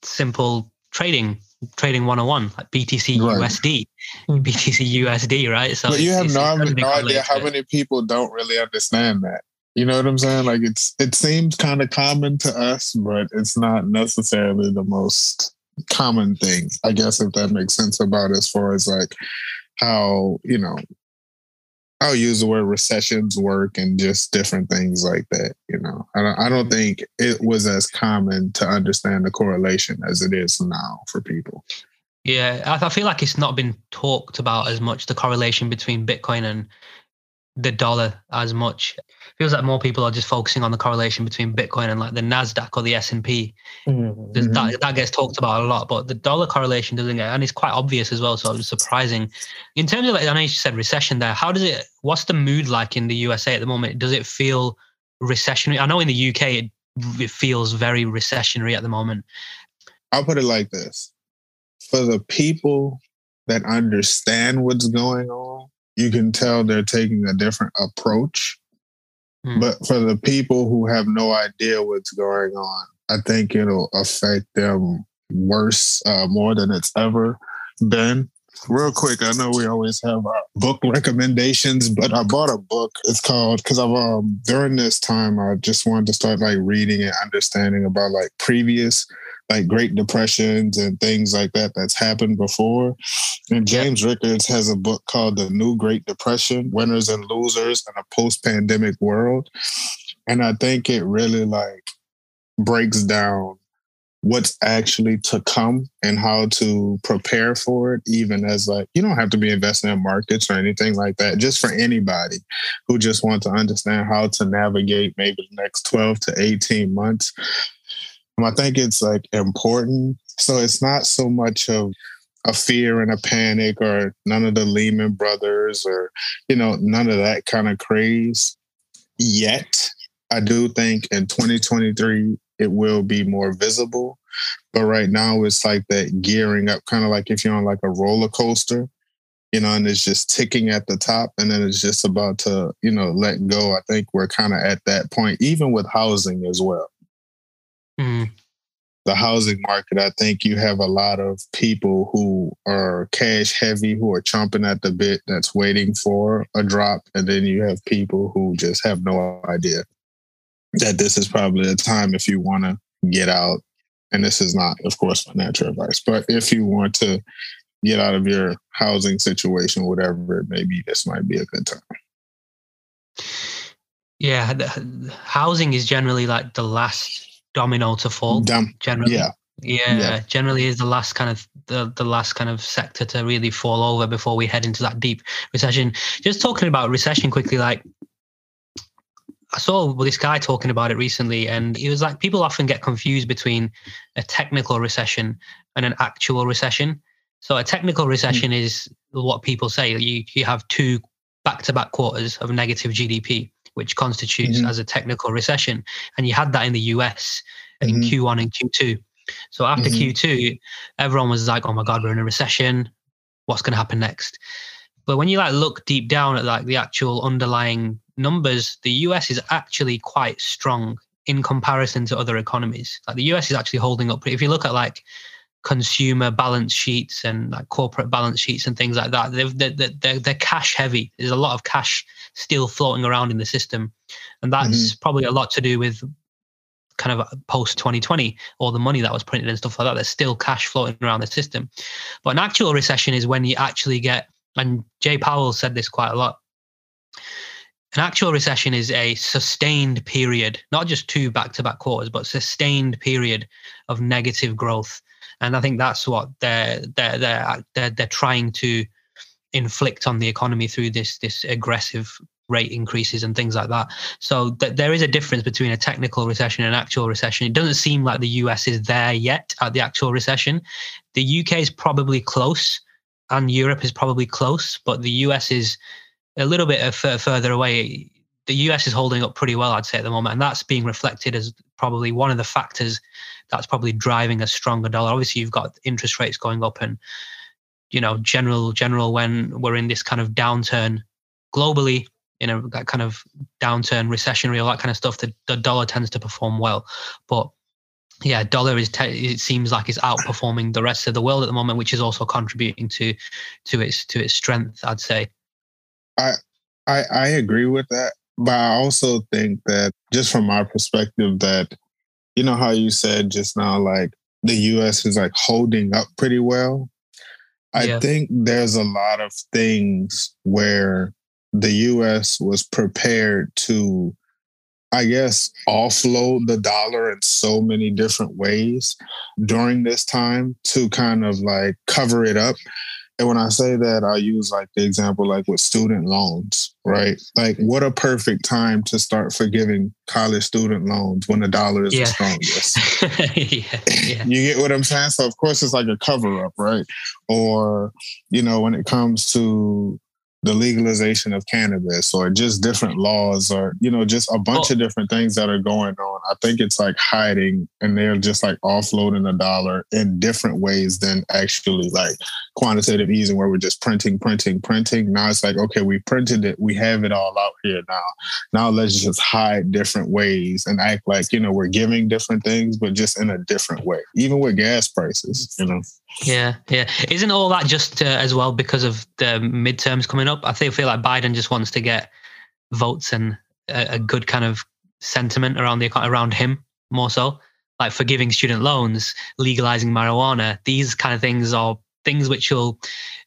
simple trading, trading 101, like BTC Right. USD, Mm. BTC USD, right? So but you have no, it's gotta be no idea how many people don't really understand that. You know what I'm saying? Like it's it seems kind of common to us, but it's not necessarily the most common thing. I guess if that makes sense about as far as like how you know I'll use the word recessions work and just different things like that. You know, I don't, I don't think it was as common to understand the correlation as it is now for people. Yeah, I, I feel like it's not been talked about as much, the correlation between Bitcoin and the dollar as much. Feels like more people are just focusing on the correlation between Bitcoin and like the Nasdaq or the S and P. Mhm. There's- Mhm. That that gets talked about a lot, but the dollar correlation doesn't get, and it's quite obvious as well. So it's surprising. In terms of, like, I know you said recession there. How does it? What's the mood like in the USA at the moment? Does it feel recessionary? I know in the UK it, it feels very recessionary at the moment. I'll put it like this for the people that understand what's going on, you can tell they're taking a different approach. Hmm. But for the people who have no idea what's going on, I think it'll affect them worse, uh, more than it's ever been. Real quick, I know we always have our book recommendations, but I bought a book. It's called because I've um during this time I just wanted to start like reading and understanding about like previous like Great Depressions and things like that that's happened before. And James Rickards has a book called The New Great Depression Winners and Losers in a Post Pandemic World. And I think it really like breaks down what's actually to come and how to prepare for it, even as like you don't have to be investing in markets or anything like that, just for anybody who just wants to understand how to navigate maybe the next 12 to 18 months. Um, I think it's like important. So it's not so much of a fear and a panic or none of the Lehman brothers or, you know, none of that kind of craze yet. I do think in 2023 it will be more visible. But right now it's like that gearing up, kind of like if you're on like a roller coaster, you know, and it's just ticking at the top and then it's just about to, you know, let go. I think we're kind of at that point, even with housing as well. Mm. The housing market, I think you have a lot of people who are cash heavy, who are chomping at the bit, that's waiting for a drop. And then you have people who just have no idea that this is probably a time if you want to get out. And this is not, of course, financial advice, but if you want to get out of your housing situation, whatever it may be, this might be a good time. Yeah, the, housing is generally like the last domino to fall. Dumb. Generally, Yeah. yeah, Yeah. generally is the last kind of the, the last kind of sector to really fall over before we head into that deep recession. Just talking about recession quickly, like I saw this guy talking about it recently, and he was like, people often get confused between a technical recession and an actual recession. So a technical recession hmm. is what people say. You you have two back-to-back quarters of negative GDP, which constitutes Mhm. as a technical recession, and you had that in the US in Mhm. Q1 and Q2. So after Mhm. Q2, everyone was like, "Oh my God, we're in a recession. What's going to happen next?" But when you like look deep down at like the actual underlying numbers, the US is actually quite strong in comparison to other economies. Like the US is actually holding up. If you look at like consumer balance sheets and like corporate balance sheets and things like that, they're, they're, they're, they're cash heavy. There's a lot of cash still floating around in the system. And that's mm-hmm. probably a lot to do with kind of post 2020 all the money that was printed and stuff like that there's still cash floating around the system but an actual recession is when you actually get and jay powell said this quite a lot an actual recession is a sustained period not just two back-to-back quarters but sustained period of negative growth and i think that's what they're they're they're they're, they're trying to inflict on the economy through this this aggressive rate increases and things like that. So th- there is a difference between a technical recession and an actual recession. It doesn't seem like the US is there yet at the actual recession. The UK is probably close and Europe is probably close, but the US is a little bit uh, f- further away. The US is holding up pretty well, I'd say, at the moment. And that's being reflected as probably one of the factors that's probably driving a stronger dollar. Obviously, you've got interest rates going up and you know general general when we're in this kind of downturn globally you know, that kind of downturn, recessionary, all that kind of stuff, the, the dollar tends to perform well. But yeah, dollar is te- it seems like it's outperforming the rest of the world at the moment, which is also contributing to to its to its strength. I'd say. I I agree with that, but I also think that just from my perspective, that you know how you said just now, like the U.S. is like holding up pretty well. I Yeah. think there's a lot of things where the US was prepared to, I guess, offload the dollar in so many different ways during this time to kind of like cover it up. And when I say that, I use like the example like with student loans, right? Like, what a perfect time to start forgiving college student loans when the dollar is Yeah. the strongest. yeah, yeah, You get what I'm saying? So of course it's like a cover up, right? Or, you know, when it comes to the legalization of cannabis or just different laws or, you know, just a bunch Well- of different things that are going on. I think it's like hiding and they're just like offloading a dollar in different ways than actually like quantitative easing where we're just printing, printing, printing. Now it's like, okay, we printed it, we have it all out here now. Now let's just hide different ways and act like, you know, we're giving different things, but just in a different way, even with gas prices, you know. Yeah, yeah. Isn't all that just uh, as well because of the midterms coming up? I think feel like Biden just wants to get votes and a, a good kind of sentiment around the around him more so, like forgiving student loans, legalizing marijuana. These kind of things are things which will,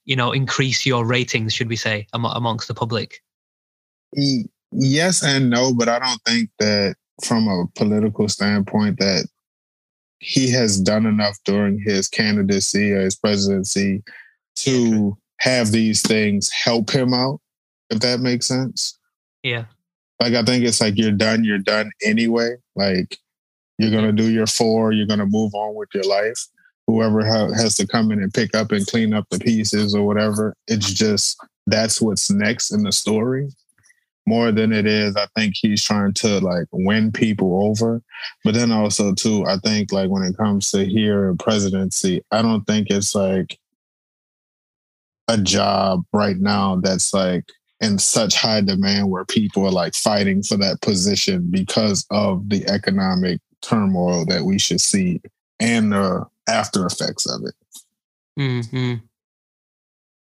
you know, increase your ratings, should we say, amo- amongst the public. Yes and no, but I don't think that from a political standpoint that he has done enough during his candidacy or his presidency to have these things help him out, if that makes sense. Yeah. Like I think it's like you're done, you're done anyway. Like you're gonna do your four, you're gonna move on with your life. Whoever ha- has to come in and pick up and clean up the pieces or whatever, it's just that's what's next in the story. More than it is, I think he's trying to like win people over. But then also too, I think like when it comes to here presidency, I don't think it's like a job right now that's like in such high demand where people are like fighting for that position because of the economic turmoil that we should see and the after effects of it. Mm-hmm.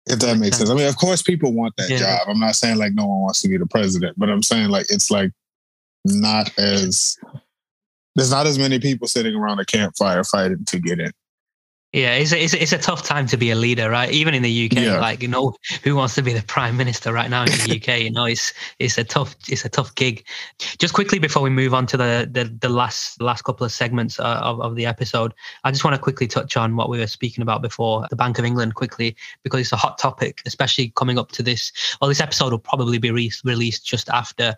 If that makes sense. I mean, of course, people want that Yeah. job. I'm not saying like no one wants to be the president, but I'm saying like it's like not as there's not as many people sitting around a campfire fighting to get in. Yeah, it's a, it's, a, it's a tough time to be a leader, right? Even in the UK, Yeah. like you know, who wants to be the prime minister right now in the UK? You know, it's it's a tough it's a tough gig. Just quickly before we move on to the the, the last last couple of segments uh, of of the episode, I just want to quickly touch on what we were speaking about before, the Bank of England, quickly because it's a hot topic, especially coming up to this. Well, this episode will probably be re- released just after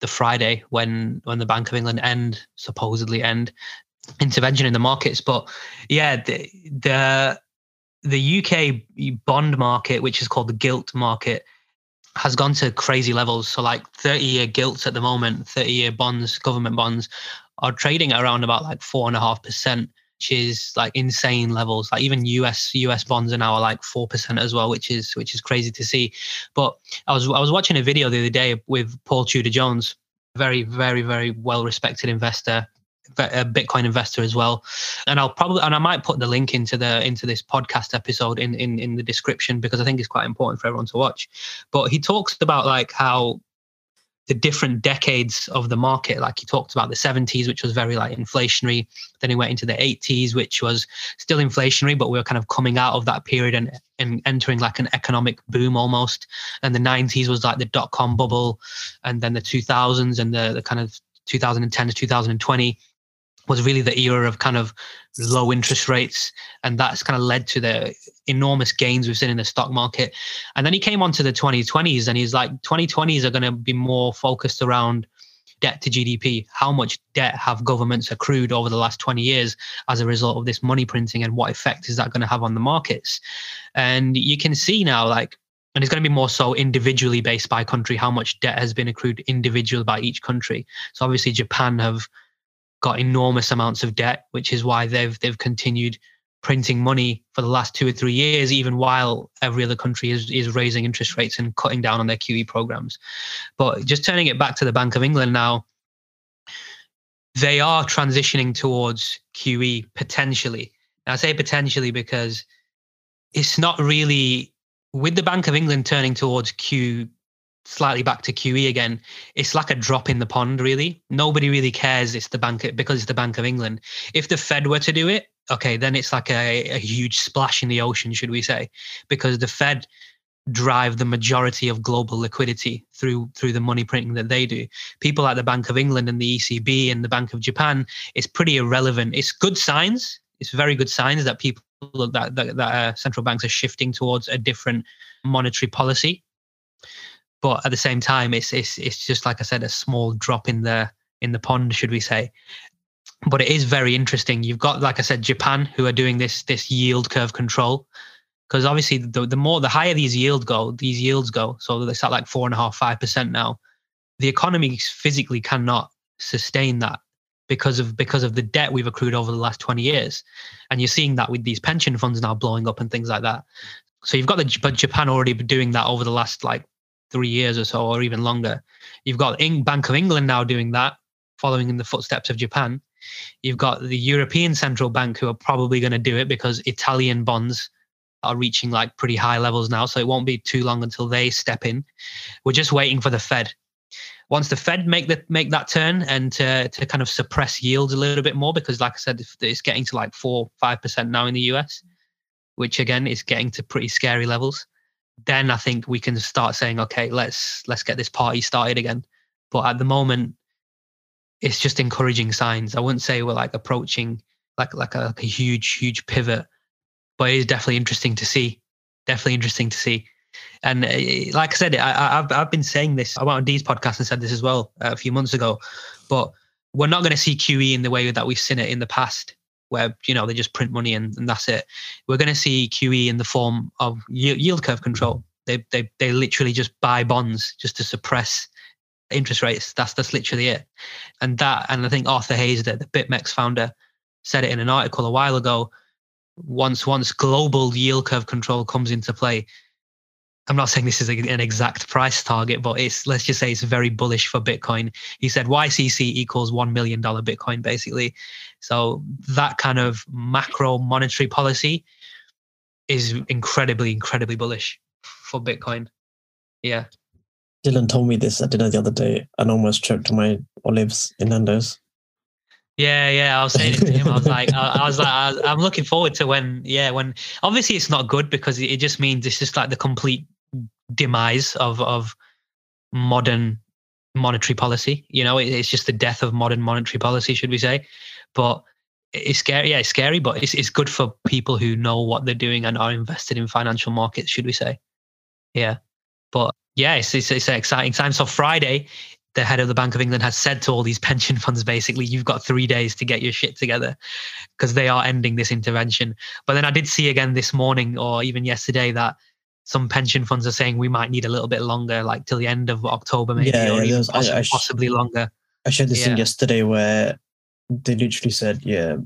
the Friday when when the Bank of England end supposedly end intervention in the markets. But yeah, the the, the UK bond market, which is called the gilt market, has gone to crazy levels. So like 30 year gilts at the moment, 30 year bonds, government bonds are trading at around about like four and a half percent, which is like insane levels. Like even US US bonds are now like four percent as well, which is which is crazy to see. But I was I was watching a video the other day with Paul Tudor Jones, very very very well respected investor, Bitcoin investor as well. And I'll probably and I might put the link into the into this podcast episode in in in the description because I think it's quite important for everyone to watch. But he talks about like how the different decades of the market like he talked about the 70s which was very like inflationary then he went into the 80s which was still inflationary but we were kind of coming out of that period and and entering like an economic boom almost and the 90s was like the dot com bubble and then the 2000s and the, the kind of 2010 to 2020 was really the era of kind of low interest rates and that's kind of led to the enormous gains we've seen in the stock market. And then he came on to the 2020s and he's like 2020s are going to be more focused around debt to gdp how much debt have governments accrued over the last 20 years as a result of this money printing and what effect is that going to have on the markets? And you can see now like and it's going to be more so individually based by country how much debt has been accrued individually by each country. So obviously japan have got enormous amounts of debt, which is why they've they've continued printing money for the last two or three years, even while every other country is is raising interest rates and cutting down on their QE programs. But just turning it back to the Bank of England now, they are transitioning towards QE potentially. And I say potentially because it's not really with the Bank of England turning towards Q slightly back to QE again, it's like a drop in the pond, really. Nobody really cares it's the bank because it's the Bank of England. If the Fed were to do it, okay, then it's like a, a huge splash in the ocean, should we say? Because the Fed drive the majority of global liquidity through through the money printing that they do. People like the Bank of England and the ECB and the Bank of Japan, it's pretty irrelevant. It's good signs. It's very good signs that people that that, that uh, central banks are shifting towards a different monetary policy but at the same time it's it's it's just like i said a small drop in the in the pond should we say. But it is very interesting. You've got like i said japan who are doing this this yield curve control. Because obviously the, the more the higher these yield go these yields go so they start like four and a half five percent now the economy physically cannot sustain that because of because of the debt we've accrued over the last 20 years. And you're seeing that with these pension funds now blowing up and things like that. So you've got the but japan already doing that over the last like three years or so, or even longer. You've got Bank of England now doing that, following in the footsteps of Japan. You've got the European Central Bank who are probably going to do it because Italian bonds are reaching like pretty high levels now. So it won't be too long until they step in. We're just waiting for the Fed. Once the Fed make that make that turn and to to kind of suppress yields a little bit more, because like I said, it's getting to like four five percent now in the US, which again is getting to pretty scary levels then I think we can start saying, okay, let's let's get this party started again. But at the moment, it's just encouraging signs. I wouldn't say we're like approaching like like a, like a huge huge pivot, but it is definitely interesting to see. Definitely interesting to see. And uh, like I said, I, I've I've been saying this. I went on Dee's podcast and said this as well uh, a few months ago. But we're not going to see QE in the way that we've seen it in the past where you know they just print money and, and that's it. We're going to see QE in the form of yield curve control. They they they literally just buy bonds just to suppress interest rates. That's that's literally it. And that and I think Arthur Hayes, the, the BitMEX founder, said it in an article a while ago. Once once global yield curve control comes into play, I'm not saying this is an exact price target, but it's let's just say it's very bullish for Bitcoin. He said YCC equals one million dollar Bitcoin, basically. So that kind of macro monetary policy is incredibly, incredibly bullish for Bitcoin. Yeah. Dilen told me this at dinner the other day and almost choked on my olives in Nando's. Yeah, yeah. I was saying it to him. I was like, I, I was like, I, am looking forward to when, yeah, when. Obviously, it's not good because it just means it's just like the complete demise of of modern monetary policy. You know, it, it's just the death of modern monetary policy, should we say? But it's scary. Yeah, it's scary, but it's it's good for people who know what they're doing and are invested in financial markets, should we say? Yeah, but yeah, it's it's, it's an exciting time. So Friday the head of the Bank of England has said to all these pension funds basically, you've got three days to get your shit together because they are ending this intervention. But then I did see again this morning or even yesterday that some pension funds are saying we might need a little bit longer, like till the end of October, maybe, yeah, or yeah, was, possibly, I, I, possibly, longer. I shared this yeah. thing yesterday where they literally said, yeah,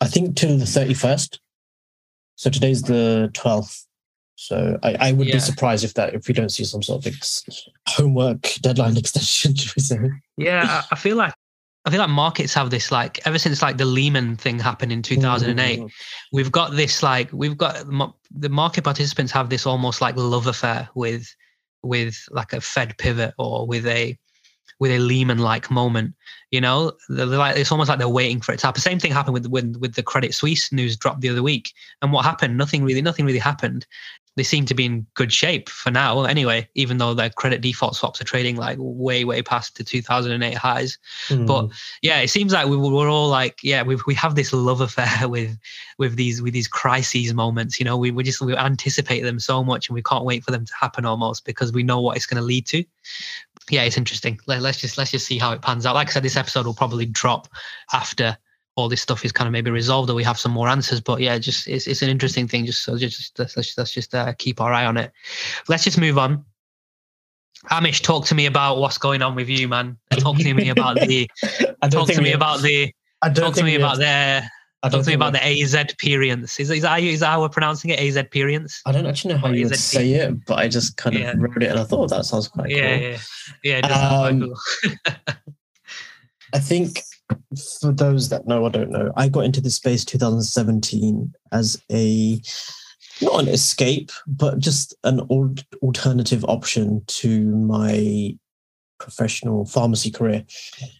I think till the 31st. So today's the 12th. So I, I would yeah. be surprised if that if we don't see some sort of ex- homework deadline extension. Yeah, I feel like I feel like markets have this like ever since like the Lehman thing happened in 2008, mm. we've got this like we've got the market participants have this almost like love affair with with like a Fed pivot or with a with a Lehman like moment. You know, they're like it's almost like they're waiting for it to happen. Same thing happened with with with the Credit Suisse news dropped the other week. And what happened? Nothing really, nothing really happened they seem to be in good shape for now anyway even though their credit default swaps are trading like way way past the 2008 highs. Mm. but yeah it seems like we, we're all like yeah we we have this love affair with with these with these crises moments you know? We, we just we anticipate them so much and we can't wait for them to happen almost because we know what it's going to lead to. Yeah it's interesting. Let, let's just let's just see how it pans out. Like i said this episode will probably drop after all this stuff is kind of maybe resolved or we have some more answers. But yeah, just it's, it's an interesting thing. Just so just let's let's, let's just uh, keep our eye on it. Let's just move on. Amish, talk to me about what's going on with you, man. Talk to me about the. talk to me about the. Talk to me about the. Talk to me about the AZ periods. Is, is, that, is that how we're pronouncing it? AZ periods? I don't actually know how you would say it, but I just kind of yeah. wrote it and I thought oh, that sounds quite yeah, cool. Yeah, yeah. Yeah, um, cool. I think for those that know or don't know, I got into the space 2017 as a not an escape, but just an alternative option to my professional pharmacy career.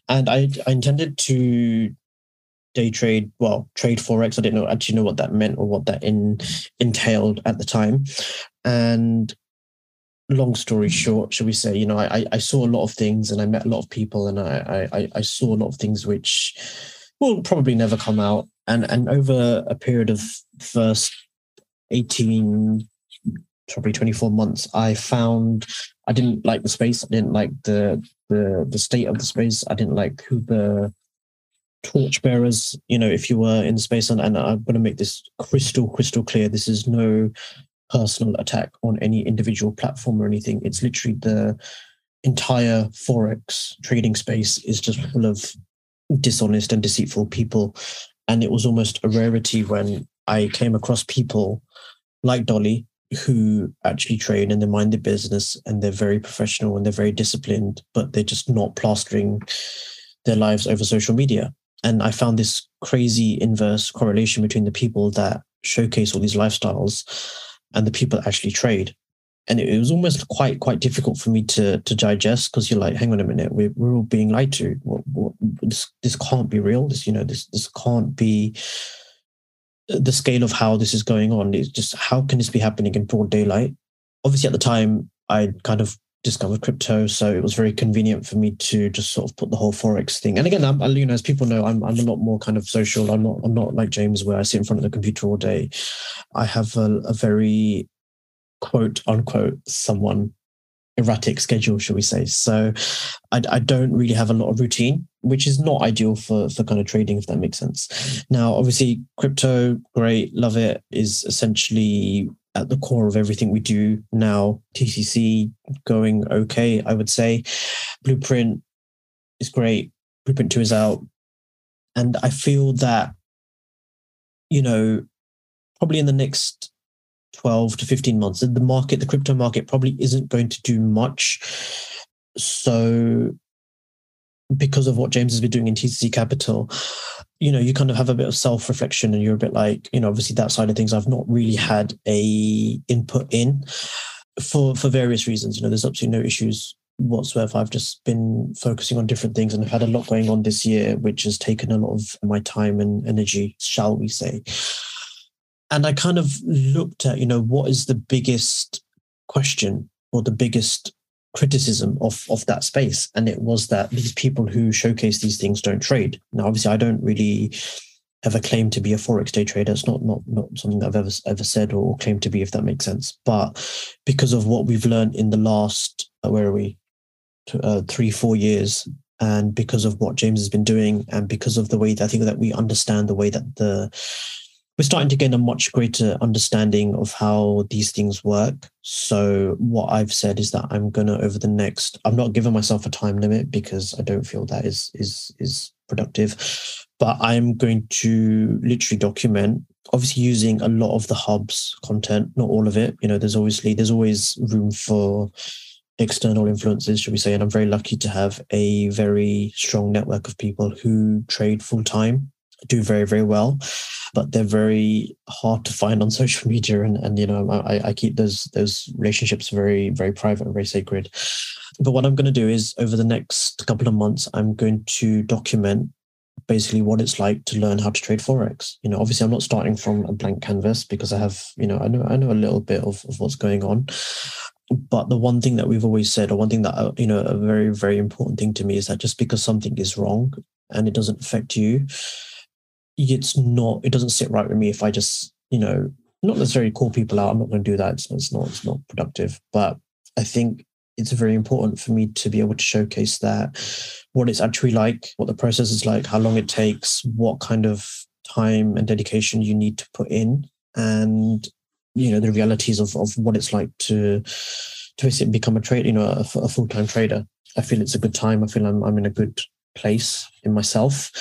And I, I intended to day trade, well, trade forex. I didn't know actually know what that meant or what that in, entailed at the time. And long story hmm. short, shall we say, you know, I, I saw a lot of things and I met a lot of people and I, I, I saw a lot of things which will probably never come out. And, and over a period of first 18, probably 24 months, I found I didn't like the space. I didn't like the, the, the state of the space. I didn't like who the torchbearers, you know, if you were in the space. And, and I'm going to make this crystal, crystal clear. This is no personal attack on any individual platform or anything. It's literally the entire forex trading space is just full of dishonest and deceitful people. And it was almost a rarity when I came across people like Dolly who actually trade and they mind their business and they're very professional and they're very disciplined, but they're just not plastering their lives over social media. And I found this crazy inverse correlation between the people that showcase all these lifestyles and the people actually trade. And it, was almost quite quite difficult for me to to digest because you're like, hang on a minute, we're, we're all being lied to. What, what, this this can't be real. This you know this this can't be uh, the scale of how this is going on. It's just how can this be happening in broad daylight? Obviously, at the time, I kind of discovered crypto, so it was very convenient for me to just sort of put the whole forex thing. And again, I'm, you know, as people know, I'm I'm a lot more kind of social. I'm not I'm not like James where I sit in front of the computer all day. I have a, a very quote unquote someone erratic schedule, shall we say? So I, I don't really have a lot of routine, which is not ideal for for kind of trading, if that makes sense. Now, obviously, crypto, great, love it, is essentially at the core of everything we do now. TCC going okay, I would say. Blueprint is great. Blueprint 2 is out. And I feel that, you know, probably in the next 12 to 15 months, the market, the crypto market probably isn't going to do much. So because of what James has been doing in TCC Capital, you know, you kind of have a bit of self reflection and you're a bit like, you know, obviously that side of things I've not really had a input in for for various reasons. You know, there's absolutely no issues whatsoever. I've just been focusing on different things and I've had a lot going on this year, which has taken a lot of my time and energy, shall we say. And I kind of looked at, you know, what is the biggest question or the biggest criticism of of that space. And it was that these people who showcase these things don't trade. Now obviously i don't really ever claim to be a forex day trader. It's not not not something i've ever ever said or claimed to be if that makes sense. But because of what we've learned in the last uh, where are we? Uh, three four years and because of what james has been doing and because of the way that i think that we understand the way that the we're starting to gain a much greater understanding of how these things work. So what I've said is that I'm gonna over the next I'm not giving myself a time limit because I don't feel that is is is productive. But I'm going to literally document, obviously using a lot of the hub's content, not all of it. You know, there's obviously there's always room for external influences, should we say? And I'm very lucky to have a very strong network of people who trade full time do very very well but they're very hard to find on social media. And, and you know I, I keep those those relationships very very private and very sacred. But what i'm going to do is over the next couple of months i'm going to document basically what it's like to learn how to trade forex. You know obviously i'm not starting from a blank canvas because i have you know i know i know a little bit of, of what's going on. But the one thing that we've always said or one thing that uh, you know a very very important thing to me is that just because something is wrong and it doesn't affect you it's not it doesn't sit right with me if I just you know not necessarily call people out. I'm not going to do that. It's, it's not it's not productive. But I think it's very important for me to be able to showcase that what it's actually like, what the process is like, how long it takes, what kind of time and dedication you need to put in, and you know the realities of of what it's like to to basically become a trader, you know, a, a full time trader. I feel it's a good time. I feel I'm I'm in a good place in myself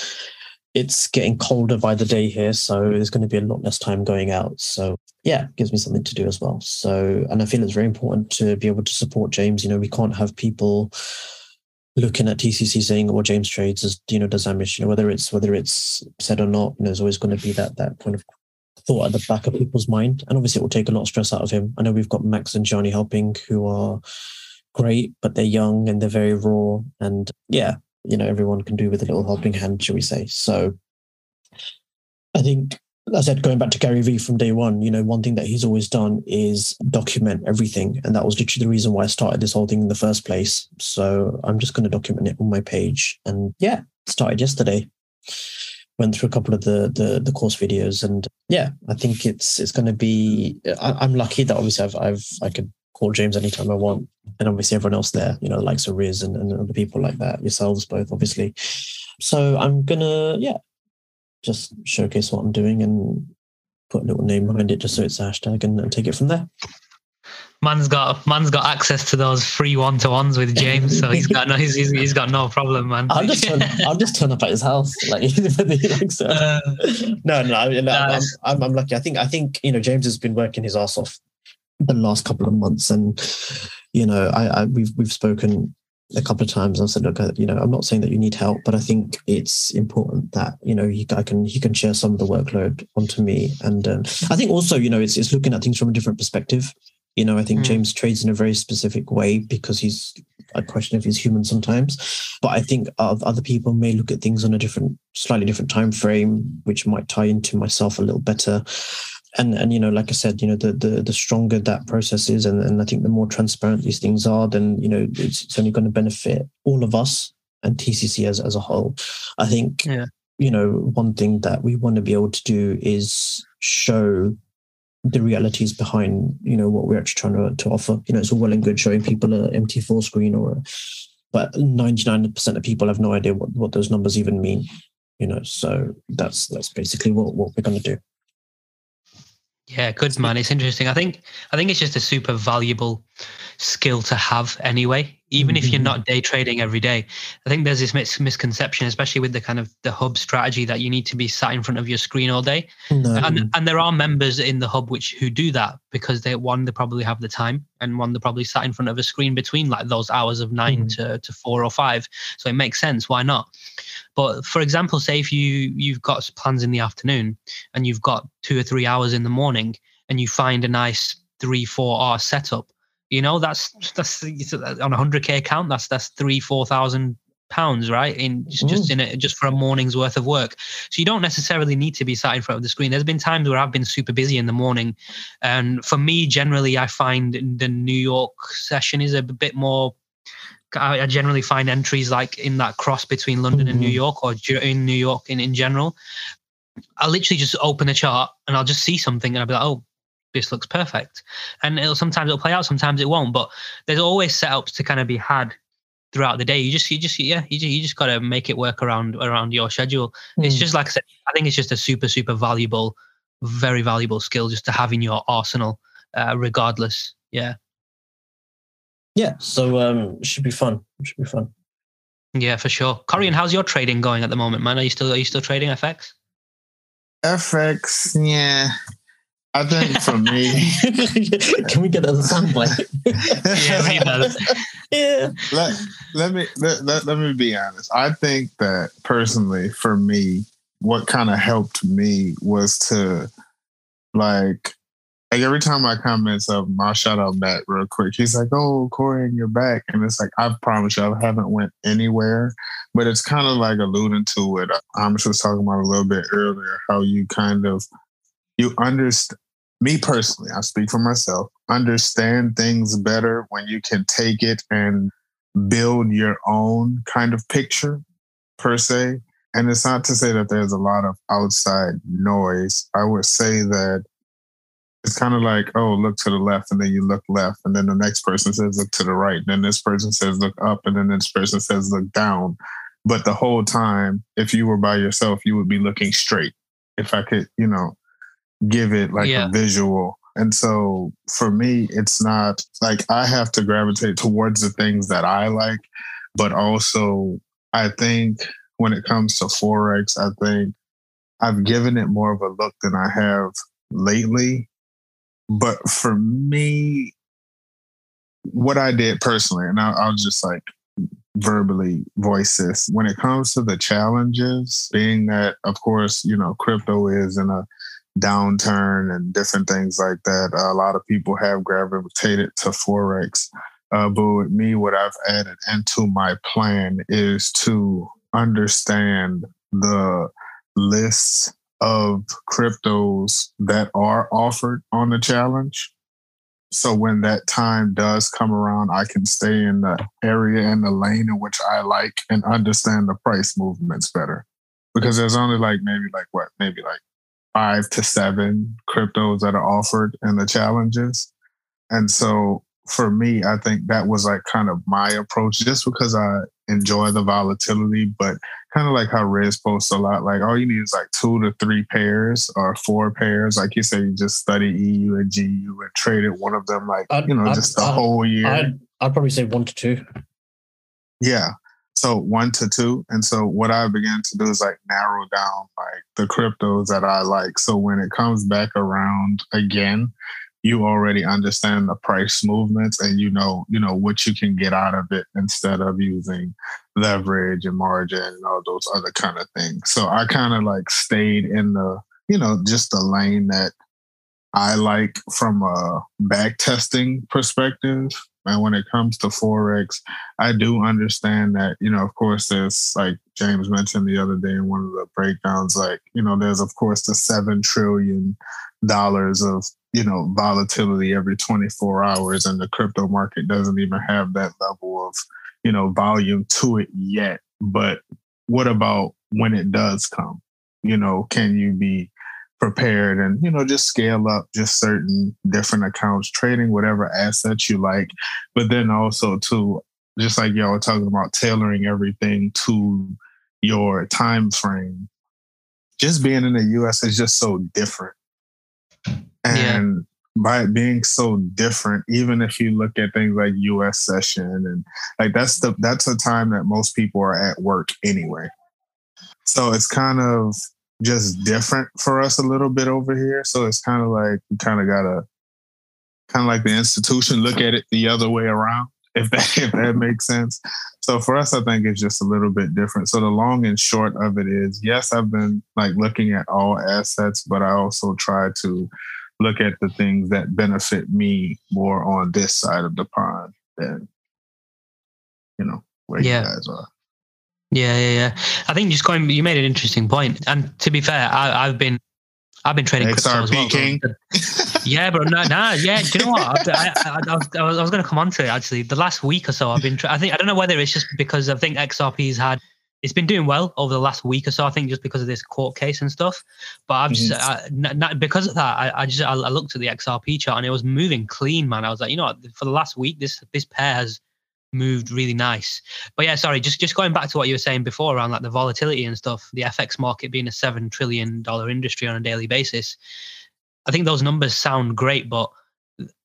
it's getting colder by the day here, so there's going to be a lot less time going out. So yeah, it gives me something to do as well. So and I feel it's very important to be able to support James. You know, we can't have people looking at TCC saying, "Well, James trades as you know does Amish." You know, whether it's whether it's said or not, you know, there's always going to be that that kind of thought at the back of people's mind, and obviously it will take a lot of stress out of him. I know we've got Max and Johnny helping, who are great, but they're young and they're very raw, and yeah, you know everyone can do with a little helping hand, shall we say? So, I think, I said, going back to Gary Vee from day one, you know, one thing that he's always done is document everything, and that was literally the reason why I started this whole thing in the first place. So I'm just going to document it on my page, and yeah, started yesterday. Went through a couple of the the, the course videos, and yeah, I think it's it's going to be. I, am lucky that obviously I've I've I could call James anytime I want. And obviously everyone else there, you know, likes of Riz and, and other people like that, yourselves both, obviously. So I'm gonna, yeah, just showcase what I'm doing and put a little name behind it just so it's a hashtag and, and take it from there. Man's got man's got access to those free one to ones with James, so he's got no he's, he's got no problem, man. I'll just turn, I'll just turn up at his house, like, like so. uh, no, no, I no I'm, I'm, I'm lucky. I think I think you know James has been working his ass off the last couple of months. And you know, I, I we've we've spoken a couple of times. I've said, look, you know, I'm not saying that you need help, but I think it's important that you know he I can he can share some of the workload onto me. And um, I think also, you know, it's it's looking at things from a different perspective. You know, I think mm. James trades in a very specific way because he's I question if he's human sometimes, but I think other people may look at things on a different, slightly different time frame, which might tie into myself a little better and and you know like i said you know the the, the stronger that process is and, and i think the more transparent these things are then you know it's, it's only going to benefit all of us and tcc as, as a whole. I think yeah. you know one thing that we want to be able to do is show the realities behind you know what we're actually trying to, to offer. You know it's all well and good showing people an mt4 screen or a, but 99% of people have no idea what, what those numbers even mean you know so that's that's basically what, what we're going to do yeah, good man. It's interesting. I think I think it's just a super valuable skill to have anyway. even if you're not day trading every day. I think there's this mis- misconception, especially with the kind of the hub strategy, that you need to be sat in front of your screen all day. No. And and there are members in the hub which who do that because they one they probably have the time, and one they probably sat in front of a screen between like those hours of 9 Mhm. to, to four or five. So it makes sense. Why not? But for example, say if you you've got plans in the afternoon and you've got two or three hours in the morning, and you find a nice three four hour setup you know that's that's uh, on a hundred k account that's that's three four thousand pounds right? In just, just mm. in it just for a morning's worth of work. So you don't necessarily need to be sat in front of the screen. There's been times where i've been super busy in the morning. And for me generally i find the new york session is a bit more I I generally find entries like in that cross between London and New Mhm. York or in New York in, in general. I'll literally just open a chart and I'll just see something and I'll be like, oh, this looks perfect. And it'll sometimes it'll play out, sometimes it won't. But there's always setups to kind of be had throughout the day. You just you just yeah, you just, you just gotta make it work around around your schedule. It's Mm. just like I said, I think it's just a super, super valuable, very valuable skill just to have in your arsenal, uh, regardless. Yeah. Yeah. So um, it should be fun. It should be fun. Yeah, for sure. Corian, how's your trading going at the moment, man? Are you still are you still trading FX? FX, yeah. I think for me, Can we get that as a soundbite? Yeah, we need yeah. let, let me let, let, let me be honest. I think that personally, for me, what kind of helped me was to like like every time I comment something, I'll shout out Matt real quick. He's like, "Oh, Corey, you're back," and it's like I promise you, I haven't went anywhere. But it's kind of like alluding to it. Amish was talking about a little bit earlier how you kind of you understand. Me personally, I speak for myself. Understand things better when you can take it and build your own kind of picture, per se. And it's not to say that there's a lot of outside noise. I would say that it's kind of like, oh, look to the left, and then you look left, and then the next person says, look to the right, and then this person says, look up, and then this person says, look down. But the whole time, if you were by yourself, you would be looking straight. If I could, you know, give it like Yeah. a visual. And so for me, it's not like I have to gravitate towards the things that I like, but also I think when it comes to Forex, I think I've given it more of a look than I have lately. But for me, what I did personally, and I'll, I'll just like verbally voice this when it comes to the challenges, being that, of course, you know, crypto is in a downturn and different things like that. A lot of people have gravitated to Forex. Uh, but with me, what I've added into my plan is to understand the lists of cryptos that are offered on the challenge. So when that time does come around, I can stay in the area and the lane in which I like and understand the price movements better. Because there's only like maybe like what, maybe like five to seven cryptos that are offered in the challenges. And so for me, I think that was like kind of my approach just because I enjoy the volatility, but kind of like how Riz posts a lot, like all you need is like two to three pairs or four pairs. Like you say, you just study EU and GU and traded one of them like, I'd- you know, I'd- just the I'd- whole year. I'd, I'd probably say one to two. Yeah. So one to two. And so what I began to do is like narrow down like the cryptos that I like. So when it comes back around again, you already understand the price movements and you know, you know, what you can get out of it instead of using leverage and margin and all those other kind of things. So I kind of like stayed in the, you know, just the lane that I like from a back testing perspective. And when it comes to Forex, I do understand that, you know, of course, there's like James mentioned the other day in one of the breakdowns, like, you know, there's of course the seven trillion dollars of, you know, volatility every 24 hours, and the crypto market doesn't even have that level of, you know, volume to it yet. But what about when it does come? You know, can you be prepared and you know just scale up just certain different accounts trading whatever assets you like but then also to just like y'all were talking about tailoring everything to your time frame just being in the us is just so different and by it being so different, even if you look at things like US session and like that's the that's a time that most people are at work anyway. So it's kind of just different for us a little bit over here. So it's kind of like we kind of gotta kind of like the institution look at it the other way around, if that if that makes sense. So for us, I think it's just a little bit different. So the long and short of it is, yes, I've been like looking at all assets, but I also try to look at the things that benefit me more on this side of the pond than you know where yeah. you guys are. Yeah, yeah, yeah. I think just going, you made an interesting point. And to be fair, I, have been, I've been trading XRP well, King. yeah, but no, nah, yeah. Do you know what? I, I, I, was, I was going to come on to it actually. The last week or so, I've been. Tra- I think I don't know whether it's just because I think XRP's had. It's been doing well over the last week or so. I think just because of this court case and stuff. But I've just mm-hmm. I, because of that, I, I just I, I looked at the XRP chart and it was moving clean, man. I was like, you know what? For the last week, this this pair has moved really nice. But yeah, sorry, just just going back to what you were saying before around like the volatility and stuff, the FX market being a seven trillion dollar industry on a daily basis. I think those numbers sound great, but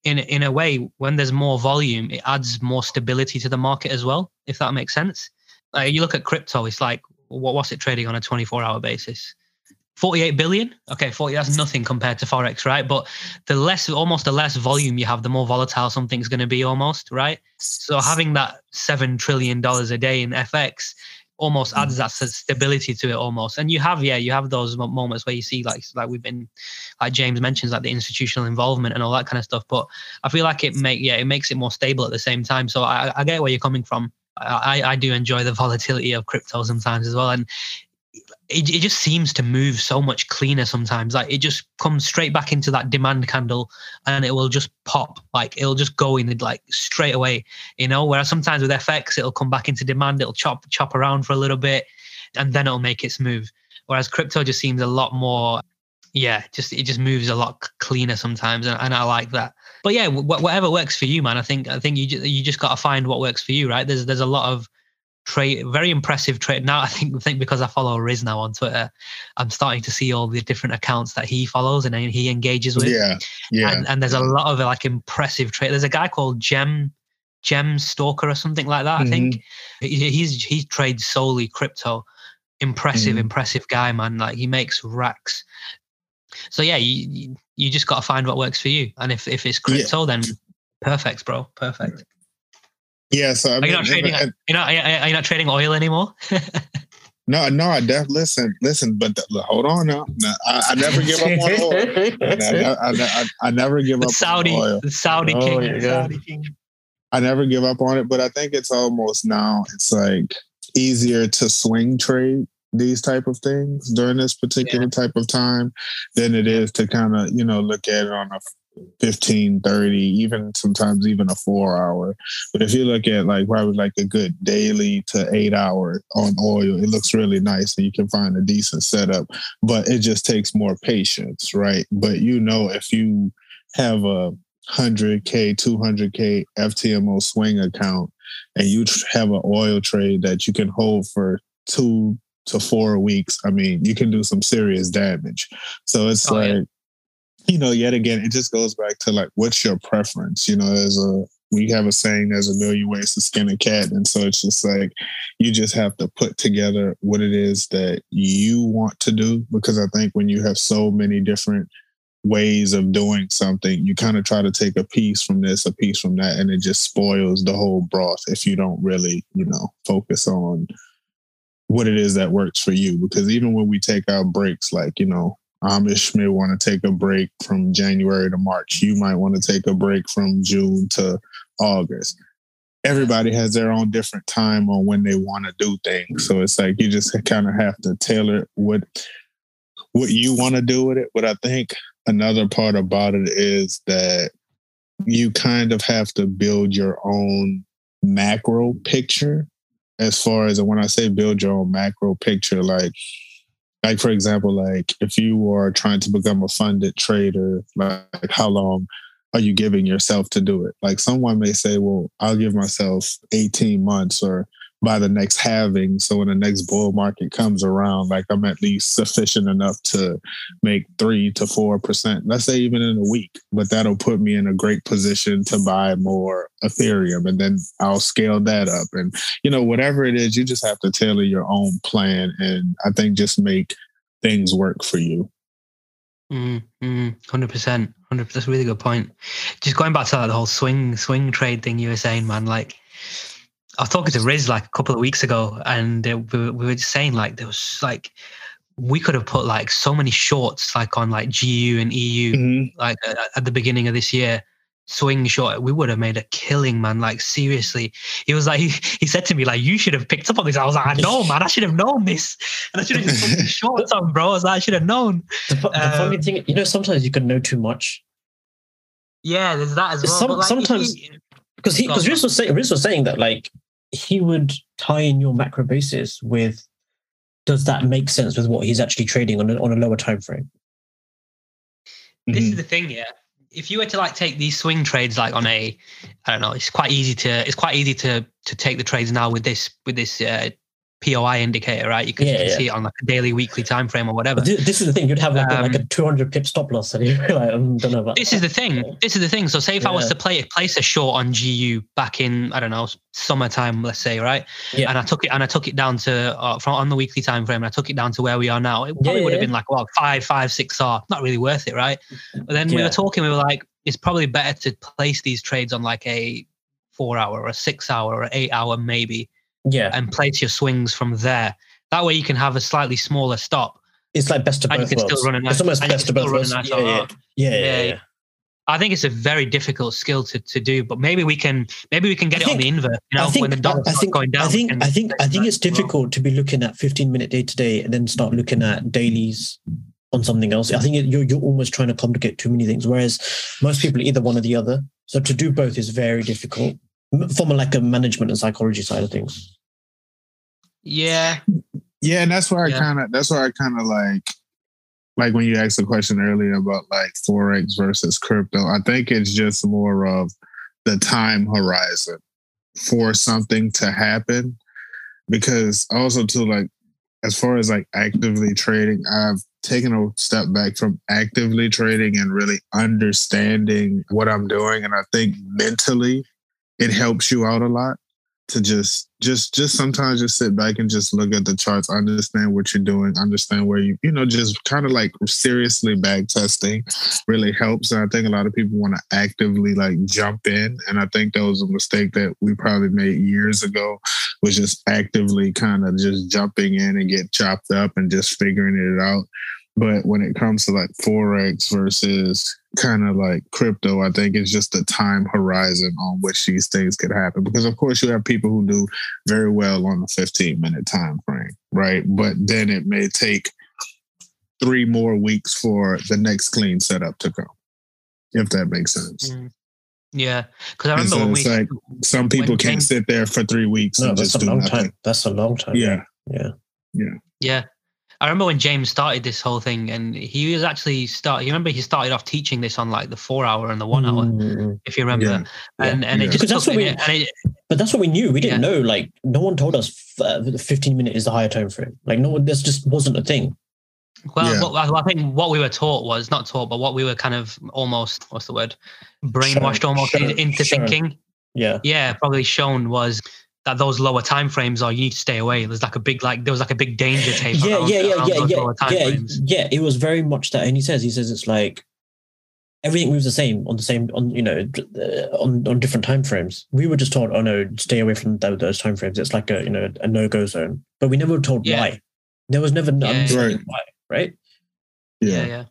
in in a way, when there's more volume, it adds more stability to the market as well. If that makes sense. Like you look at crypto, it's like what what's it trading on a 24 hour basis? 48 billion? Okay 40 that's nothing compared to forex right? But the less almost the less volume you have the more volatile something's going to be almost right? So having that 7 trillion dollars a day in fx almost adds that stability to it almost. And you have yeah you have those moments where you see like like we've been like james mentions like the institutional involvement and all that kind of stuff but i feel like it make yeah it makes it more stable at the same time. So i, I get where you're coming from I, I do enjoy the volatility of crypto sometimes as well and it, it just seems to move so much cleaner sometimes. Like it just comes straight back into that demand candle and it will just pop. Like it'll just go in like straight away, you know. Whereas sometimes with FX, it'll come back into demand, it'll chop chop around for a little bit, and then it'll make its move. Whereas crypto just seems a lot more, yeah, just it just moves a lot cleaner sometimes, and, and I like that. But yeah, whatever works for you, man. I think I think you just, you just got to find what works for you, right? There's there's a lot of trade very impressive trade now i think I think because i follow riz now on twitter i'm starting to see all the different accounts that he follows and he engages with yeah yeah and, and there's a lot of like impressive trade there's a guy called gem gem stalker or something like that mm-hmm. i think he, he's he trades solely crypto impressive mm-hmm. impressive guy man like he makes racks so yeah you you just got to find what works for you and if if it's crypto yeah. then perfect bro perfect yeah, so I mean, are you not trading? I, you're not. Are you not trading oil anymore? no, no, I def listen, listen, but the, hold on now. No, I, I, never give up on oil. I, I, I, never give up Saudi, on oil. The Saudi oh, king, yeah. Saudi king. I never give up on it, but I think it's almost now. It's like easier to swing trade these type of things during this particular yeah. type of time than it is to kind of you know look at it on a 15 30 even sometimes even a four hour. But if you look at like probably like a good daily to eight hour on oil it looks really nice and you can find a decent setup but it just takes more patience right? But you know if you have a 100k 200k ftmo swing account and you have an oil trade that you can hold for two to four weeks i mean you can do some serious damage so it's oh, like yeah you know, yet again, it just goes back to like, what's your preference? You know, there's a, we have a saying, there's a million ways to skin a cat. And so it's just like, you just have to put together what it is that you want to do. Because I think when you have so many different ways of doing something, you kind of try to take a piece from this, a piece from that, and it just spoils the whole broth if you don't really, you know, focus on what it is that works for you. Because even when we take our breaks, like, you know, Amish may want to take a break from January to March. You might want to take a break from June to August. Everybody has their own different time on when they want to do things. So it's like you just kind of have to tailor what what you want to do with it. But I think another part about it is that you kind of have to build your own macro picture as far as when I say build your own macro picture, like like for example like if you are trying to become a funded trader like how long are you giving yourself to do it? Like someone may say well i'll give myself 18 months or by the next halving. So when the next bull market comes around, like I'm at least sufficient enough to make three to four percent, let's say even in a week. But that'll put me in a great position to buy more Ethereum and then I'll scale that up. And you know, whatever it is, you just have to tailor your own plan and I think just make things work for you. Mm-hmm. Hundred percent, hundred. That's a really good point. Just going back to that, the whole swing swing trade thing you were saying, man. Like, I was talking to Riz like a couple of weeks ago, and we, we were just saying like there was like we could have put like so many shorts like on like GU and EU mm-hmm. like uh, at the beginning of this year, swing short, we would have made a killing, man. Like seriously, he was like, he, he said to me, like, you should have picked up on this. I was like, I know, man. I should have known this, and I should have just put shorts on, bro. I was like, I should have known. The, the um, funny thing, you know, sometimes you can know too much. Yeah, there's that as well. Some, like, sometimes because he because Riz was saying Riz was saying that like he would tie in your macro basis with does that make sense with what he's actually trading on a, on a lower time frame? This mm-hmm. is the thing, yeah if you were to like take these swing trades like on a i don't know it's quite easy to it's quite easy to to take the trades now with this with this uh, POI indicator, right? You can, yeah, you can yeah. see it on like a daily, weekly time frame or whatever. This is the thing. You'd have like, um, a, like a um, 200 pip stop loss, and you like, I don't know about. This that. is the thing. This is the thing. So, say if yeah. I was to play place a short on GU back in I don't know summertime, let's say, right? Yeah. And I took it and I took it down to uh, from on the weekly time frame. And I took it down to where we are now. It probably would have been like well five, five, six R. Not really worth it, right? But then we were talking. We were like, it's probably better to place these trades on like a four hour or a six hour or eight hour maybe. Yeah. And place your swings from there. That way you can have a slightly smaller stop. It's like best of both worlds. Still run a nice, it's almost best of both worlds. Nice yeah, yeah. Yeah, yeah, yeah, I think it's a very difficult skill to, to do, but maybe we can maybe we can get I it think, on the invert. You know, think, when the I think, going down. I think I think I think it's difficult well. to be looking at 15 minute day to day and then start looking at dailies on something else. I think you're you're almost trying to complicate too many things. Whereas most people are either one or the other. So to do both is very difficult from a, like a management and psychology side of things. Yeah. Yeah, and that's why yeah. I kind of that's why I kind of like like when you asked the question earlier about like forex versus crypto. I think it's just more of the time horizon for something to happen because also to like as far as like actively trading, I've taken a step back from actively trading and really understanding what I'm doing. And I think mentally it helps you out a lot to just just just sometimes just sit back and just look at the charts understand what you're doing understand where you you know just kind of like seriously back testing really helps and i think a lot of people want to actively like jump in and i think that was a mistake that we probably made years ago was just actively kind of just jumping in and get chopped up and just figuring it out but when it comes to like forex versus kind of like crypto, I think it's just the time horizon on which these things could happen. Because of course you have people who do very well on the 15 minute time frame, right? But then it may take three more weeks for the next clean setup to come, if that makes sense. Mm. Yeah, because I remember so when we like some people can't sit there for three weeks no, and just do nothing. Time. That's a long time. Yeah, yeah, yeah, yeah. I remember when James started this whole thing, and he was actually start. You remember he started off teaching this on like the four hour and the one hour, mm-hmm. if you remember. Yeah. And and yeah. it just that's what we. It, but that's what we knew. We didn't yeah. know. Like no one told us uh, fifteen minute is the higher time frame. Like no one. This just wasn't a thing. Well, yeah. I think what we were taught was not taught, but what we were kind of almost what's the word brainwashed almost into thinking. Yeah, yeah, probably shown was that those lower time frames are you need to stay away. There's like a big like there was like a big danger tape. yeah, around, yeah, yeah, yeah, yeah, yeah, frames. yeah. It was very much that, and he says he says it's like everything moves the same on the same on you know uh, on on different time frames. We were just told, oh no, stay away from those time frames. It's like a you know a no go zone, but we never were told yeah. why. There was never yeah, right. why, right? Yeah. yeah, yeah,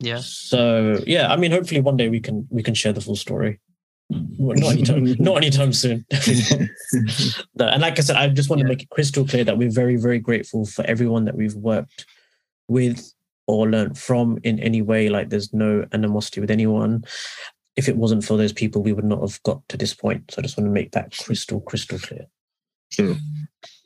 yeah. So yeah, I mean, hopefully one day we can we can share the full story. Well, not anytime, not anytime soon. no, and like I said, I just want yeah. to make it crystal clear that we're very, very grateful for everyone that we've worked with or learned from in any way. Like there's no animosity with anyone. If it wasn't for those people, we would not have got to this point. So I just want to make that crystal, crystal clear. Sure.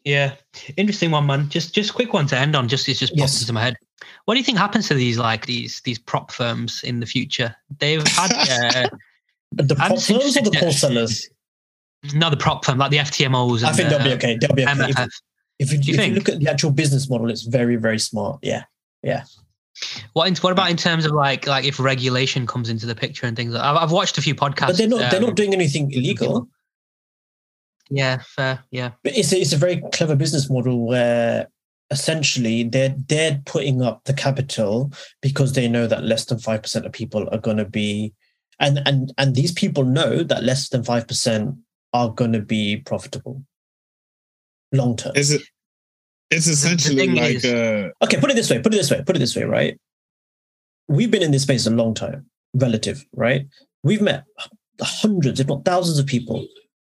Yeah, interesting one, man. Just just quick one to end on. Just it's just popped yes. into my head. What do you think happens to these like these these prop firms in the future? They've had uh, the prop firms or the poor sellers? not the prop firm, like the FTMOs. I think the, they'll be okay. They'll be okay. If, if, you, if you look at the actual business model, it's very, very smart. Yeah. Yeah. What in, what about in terms of like like if regulation comes into the picture and things? Like, I've, I've watched a few podcasts. But they're not they're um, not doing anything illegal. Yeah, fair. Yeah, But it's a, it's a very clever business model where essentially they're they're putting up the capital because they know that less than five percent of people are going to be, and and and these people know that less than five percent are going to be profitable long term. Is it? It's essentially like is- uh, Okay, put it this way. Put it this way. Put it this way. Right. We've been in this space a long time. Relative, right? We've met hundreds, if not thousands, of people.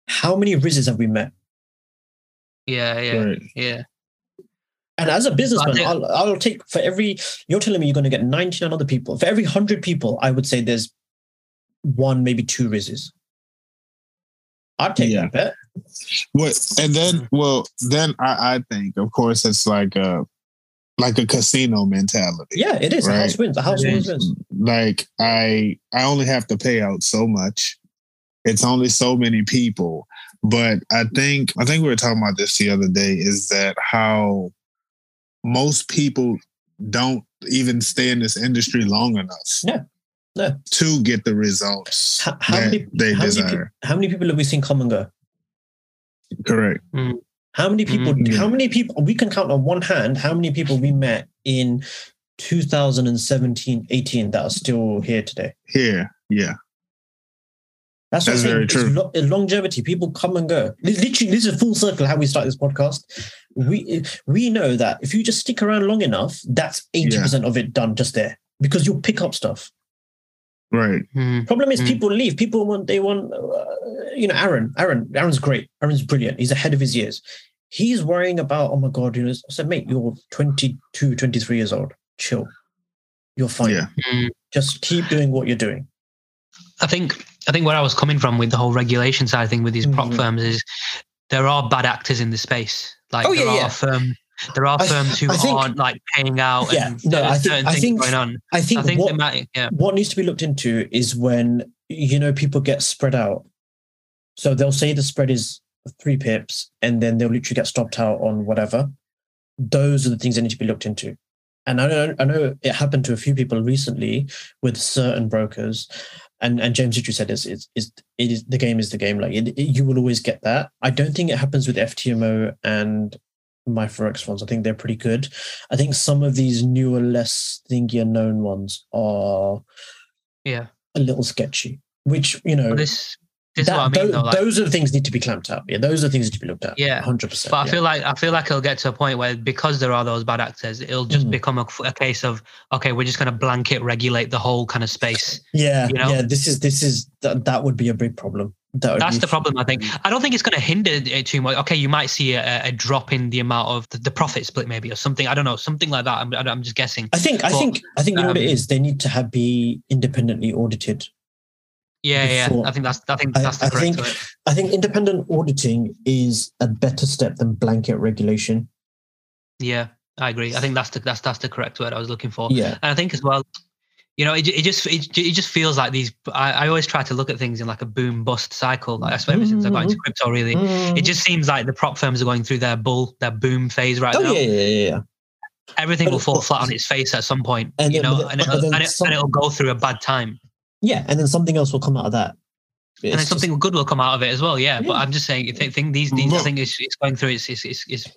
How many rizzes have we met? yeah, yeah, right. yeah. And as a businessman, think- I'll, I'll take for every, you're telling me you're going to get 99 other people. For every 100 people, I would say there's one, maybe two rizzes. I'd take Yeah. that bet. What and then mm-hmm. well then I, I think of course it's like a like a casino mentality. Yeah, it is. A house wins. A house It wins. Like I I only have to pay out so much. It's only so many people. But I think I think we were talking about this the other day is that how most people don't even stay in this industry long enough Yeah. No. to get the results How, how that many, they how, many desire. people, how many people have we seen come and go? Correct. How many people? Mhm. How many people? We can count on one hand how many people we met in 2017, 18 that are still here today. Here. Yeah. That's, That's I'm saying. very It's true. lo- longevity. People come and go. Literally, this is full circle how we start this podcast. We we know that if you just stick around long enough, that's 80% of it done just there because you'll pick up stuff. Right. Mm. Problem is, Mm. people leave. People want, they want, uh, you know, Aaron. Aaron, Aaron's great. Aaron's brilliant. He's ahead of his years. He's worrying about, oh my God, you know, I said, mate, you're 22, 23 years old. Chill. You're fine. Yeah. Mm. Just keep doing what you're doing. I think I think where I was coming from with the whole regulation side of thing with these prop Mhm. firms is there are bad actors in the space. Like Oh, there yeah, are yeah. firm, there are firms who I think- aren't like paying out. Yeah, and no, I think- certain I things think- going on. I think, I think what, might. Yeah. what needs to be looked into is when you know people get spread out. So they'll say the spread is three pips, and then they'll literally get stopped out on whatever. Those are the things that need to be looked into. And I know, I know it happened to a few people recently with certain brokers, and and James literally said is is is it is the game is the game. Like it, it- you will always get that. I don't think it happens with FTMO and my forex funds. I think they're pretty good. I think some of these newer, less thingier known ones are Yeah. a little sketchy. Which you know, Well, this this that- is what I mean tho- though. Like, those are the things need to be clamped up. Yeah, those are things that need to be looked at. Yeah. hundred percent. but I feel like I feel like it'll get to a point where because there are those bad actors, it'll just Mhm. become a, a case of okay, we're just going to blanket regulate the whole kind of space. yeah, you know? yeah. This is this is that, that would be a big problem. That That's the problem. I think. I don't think it's going to hinder it too much. Okay, you might see a, a drop in the amount of the, the profit split, maybe or something. I don't know, something like that. I'm, I'm just guessing. I think I think I think you know what it um, is. They need to have be independently audited. Yeah, yeah. I think that's. I think that's the I correct think- word. I think independent auditing is a better step than blanket regulation. Yeah, I agree. I think that's the that's that's the correct word I was looking for. Yeah, And I think as well, you know, it, it just it, it just feels like these. I, I always try to look at things in like a boom bust cycle. Like that's ever since I got into Mm-hmm. crypto, really. It just seems like the prop firms are going through their bull, their boom phase right oh now. yeah, yeah, yeah, yeah. Everything But- will fall but- flat on its face at some point, And you know, then- and, it'll, and, it, some- and it'll go through a bad time. Yeah, and then something else will come out of that. and It's then just- something good will come out of it as well. Yeah, but I'm just saying, I think, think these these I Well- think it's, it's going through its it's, it's, it's good.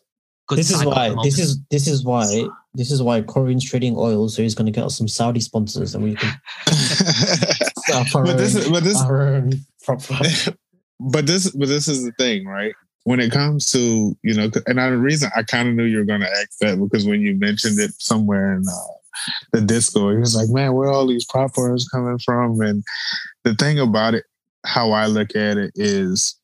This is why this is this is why this is why Corian's trading oil, so he's going to get us some Saudi sponsors, and we can set but this is but this our own prop firm. but this but this is the thing, right? When it comes to you know, and I, the reason I kind of knew you were going to ask that because when you mentioned it somewhere in uh, the Discord, he was like, "Man, where are all these prop firms coming from?" And the thing about it, how I look at it is,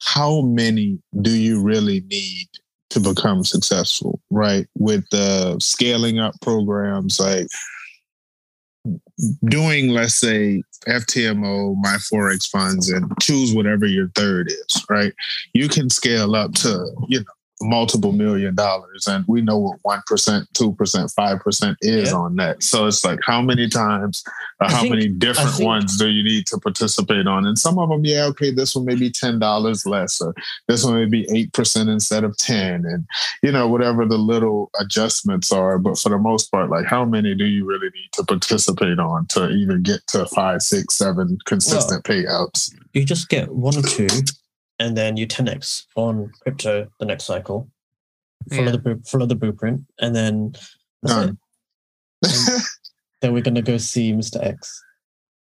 how many do you really need to become successful, right? With the scaling up programs like doing, let's say, FTMO, my Forex funds, and choose whatever your third is, right? You can scale up to, you know, multiple million dollars, and we know what one percent, two percent, five percent is Yeah. on that. So it's like how many times, or I how think- many different think- ones do you need to participate on? And some of them, yeah, okay, this one may be ten dollars less, or this one may be eight percent instead of ten, and you know whatever the little adjustments are. But for the most part, like how many do you really need to participate on to even get to five, six, seven consistent payouts? You just get one or two, and then you 10x on crypto the next cycle. Follow Yeah. the follow the blueprint, and then that's it. Done. then we're gonna go see Mr. X.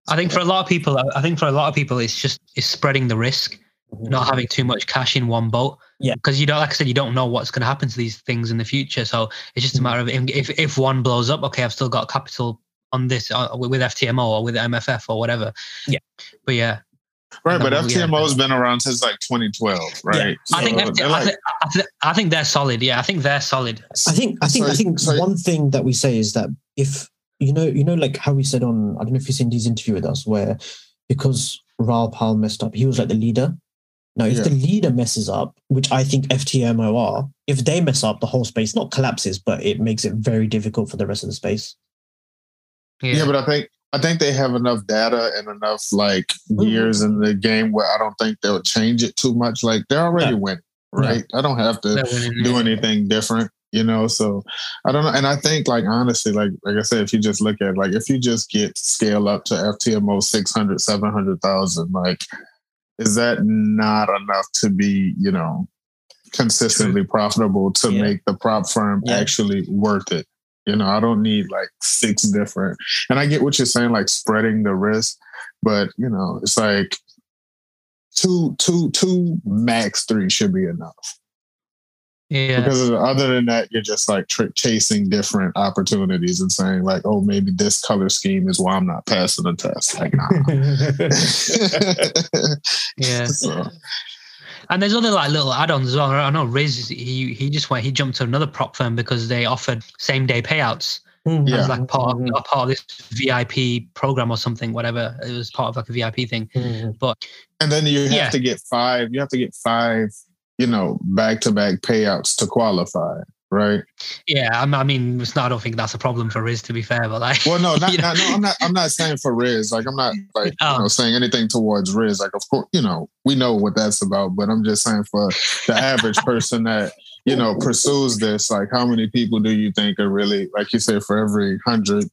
I think for a lot of people, I think for a lot of people, it's just it's spreading the risk, not having too much cash in one boat. Yeah. Because you don't, like I said, you don't know what's going to happen to these things in the future. So it's just a Mhm. matter of if if one blows up, okay, I've still got capital on this uh, with FTMO or with MFF or whatever. Yeah. But yeah, Right, but FTMO's been around since like 2012, right? Yeah, I think FT, they're I, like- I, thi- I think they're solid. Yeah, I think they're solid. I think I think I think so- one thing that we say is that if you know you know like how we said on I don't know if you've seen these interview with us where because Raoul Pal messed up, he was like the leader. Now, if Yeah. the leader messes up, which I think FTMO are, if they mess up, the whole space not collapses, but it makes it very difficult for the rest of the space. Yeah, yeah, but I think I think they have enough data and enough like Mhm. years in the game where I don't think they'll change it too much. Like they're already No. winning, right? I don't have to do anything different, you know. So I don't know. And I think like honestly, like like I said, if you just look at like if you just get scale up to FTMO 600, 700,000, like is that not enough to be, you know, consistently profitable to Yeah. make the prop firm Yeah. actually worth it? You know, I don't need like six different. And I get what you're saying, like spreading the risk, but you know, it's like two, two, two, max three should be enough. Yeah, Because other than that, you're just like tr- chasing different opportunities and saying like, oh, maybe this color scheme is why I'm not passing the test. Like, nah. yeah. So, And there's other like little add-ons as well. I know Riz, he he just went, he jumped to another prop firm because they offered same day payouts Yeah. as like part of, Mhm. part of this VIP program or something, whatever. It was part of like a VIP thing. Mhm. But and then you have Yeah. to get five. You have to get five. You know, back to back payouts to qualify, right? yeah, I'm- I mean, it's not, I don't think that's a problem for Riz to be fair, but like, Well, no, not, not, no, I'm not. I'm not saying for Riz. Like, I'm not like Oh. you know saying anything towards Riz. Like, of course, you know, we know what that's about. But I'm just saying for the average person that you know pursues this, like, how many people do you think are really like you said? For every hundred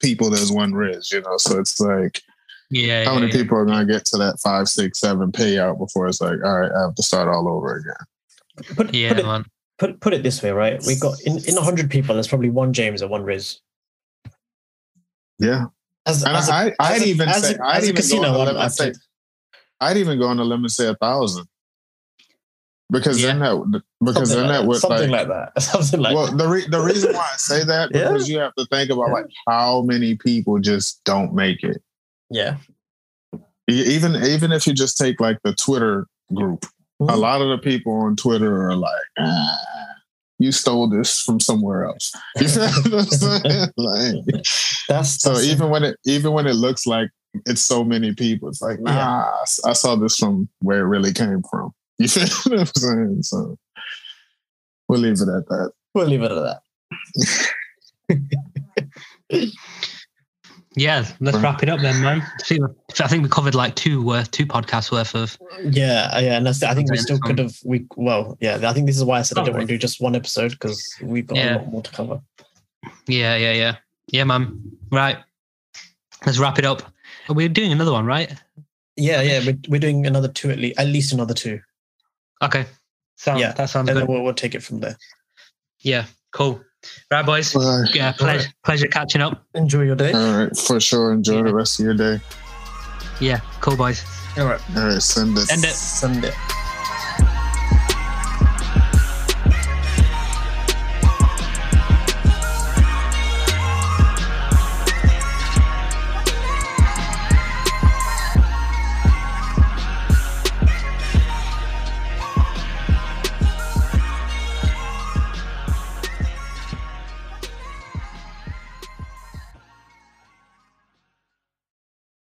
people, there's one Riz. You know, so it's like yeah, how yeah, many yeah. people are going to get to that five, six, seven payout before it's like, all right, I have to start all over again. Put, Yeah, put, it, man. Put, put it this way, right? We've got in, in 100 people, there's probably one James and one Riz. Yeah, As, and as a- I, I, as I'd a- even as say, a- I'd as a even go on a I'm- limb and I've say, said- I'd even go on a limb and say a thousand. Because then that, because something then like that would something like, like that. Something like well, the re- the reason why I say that Yeah. because you have to think about like how many people just don't make it. yeah. Even even if you just take like the Twitter group, a Mhm. lot of the people on Twitter are like, ah, "You stole this from somewhere else." You feel what I'm saying? Like, That's, so that's even when it even when it looks like it's so many people, it's like, nah, Yeah. I saw this from where it really came from. You feel what I'm saying? So we'll leave it at that. we'll leave it at that. Yeah, let's wrap it up then, man. I think, we covered like two worth, two podcasts worth of. Yeah, uh, yeah, and that's, I think we still could have. We well, yeah. I think this is why I said I don't Okay. want to do just one episode because we've got Yeah. a lot more to cover. Yeah, yeah, yeah, yeah, man. Right, let's wrap it up. We're doing another one, right? Yeah, yeah. We're, we're doing another two at least, at least another two, Okay, so Yeah, that sounds and good. then we'll, we'll take it from there. Yeah, cool. Right, boys. Bye. Yeah, pleasure, pleasure catching up. Enjoy your day. All right, for sure. Enjoy Yeah. the rest of your day. Yeah, cool, boys. All right, All right, send it. Send it. send it.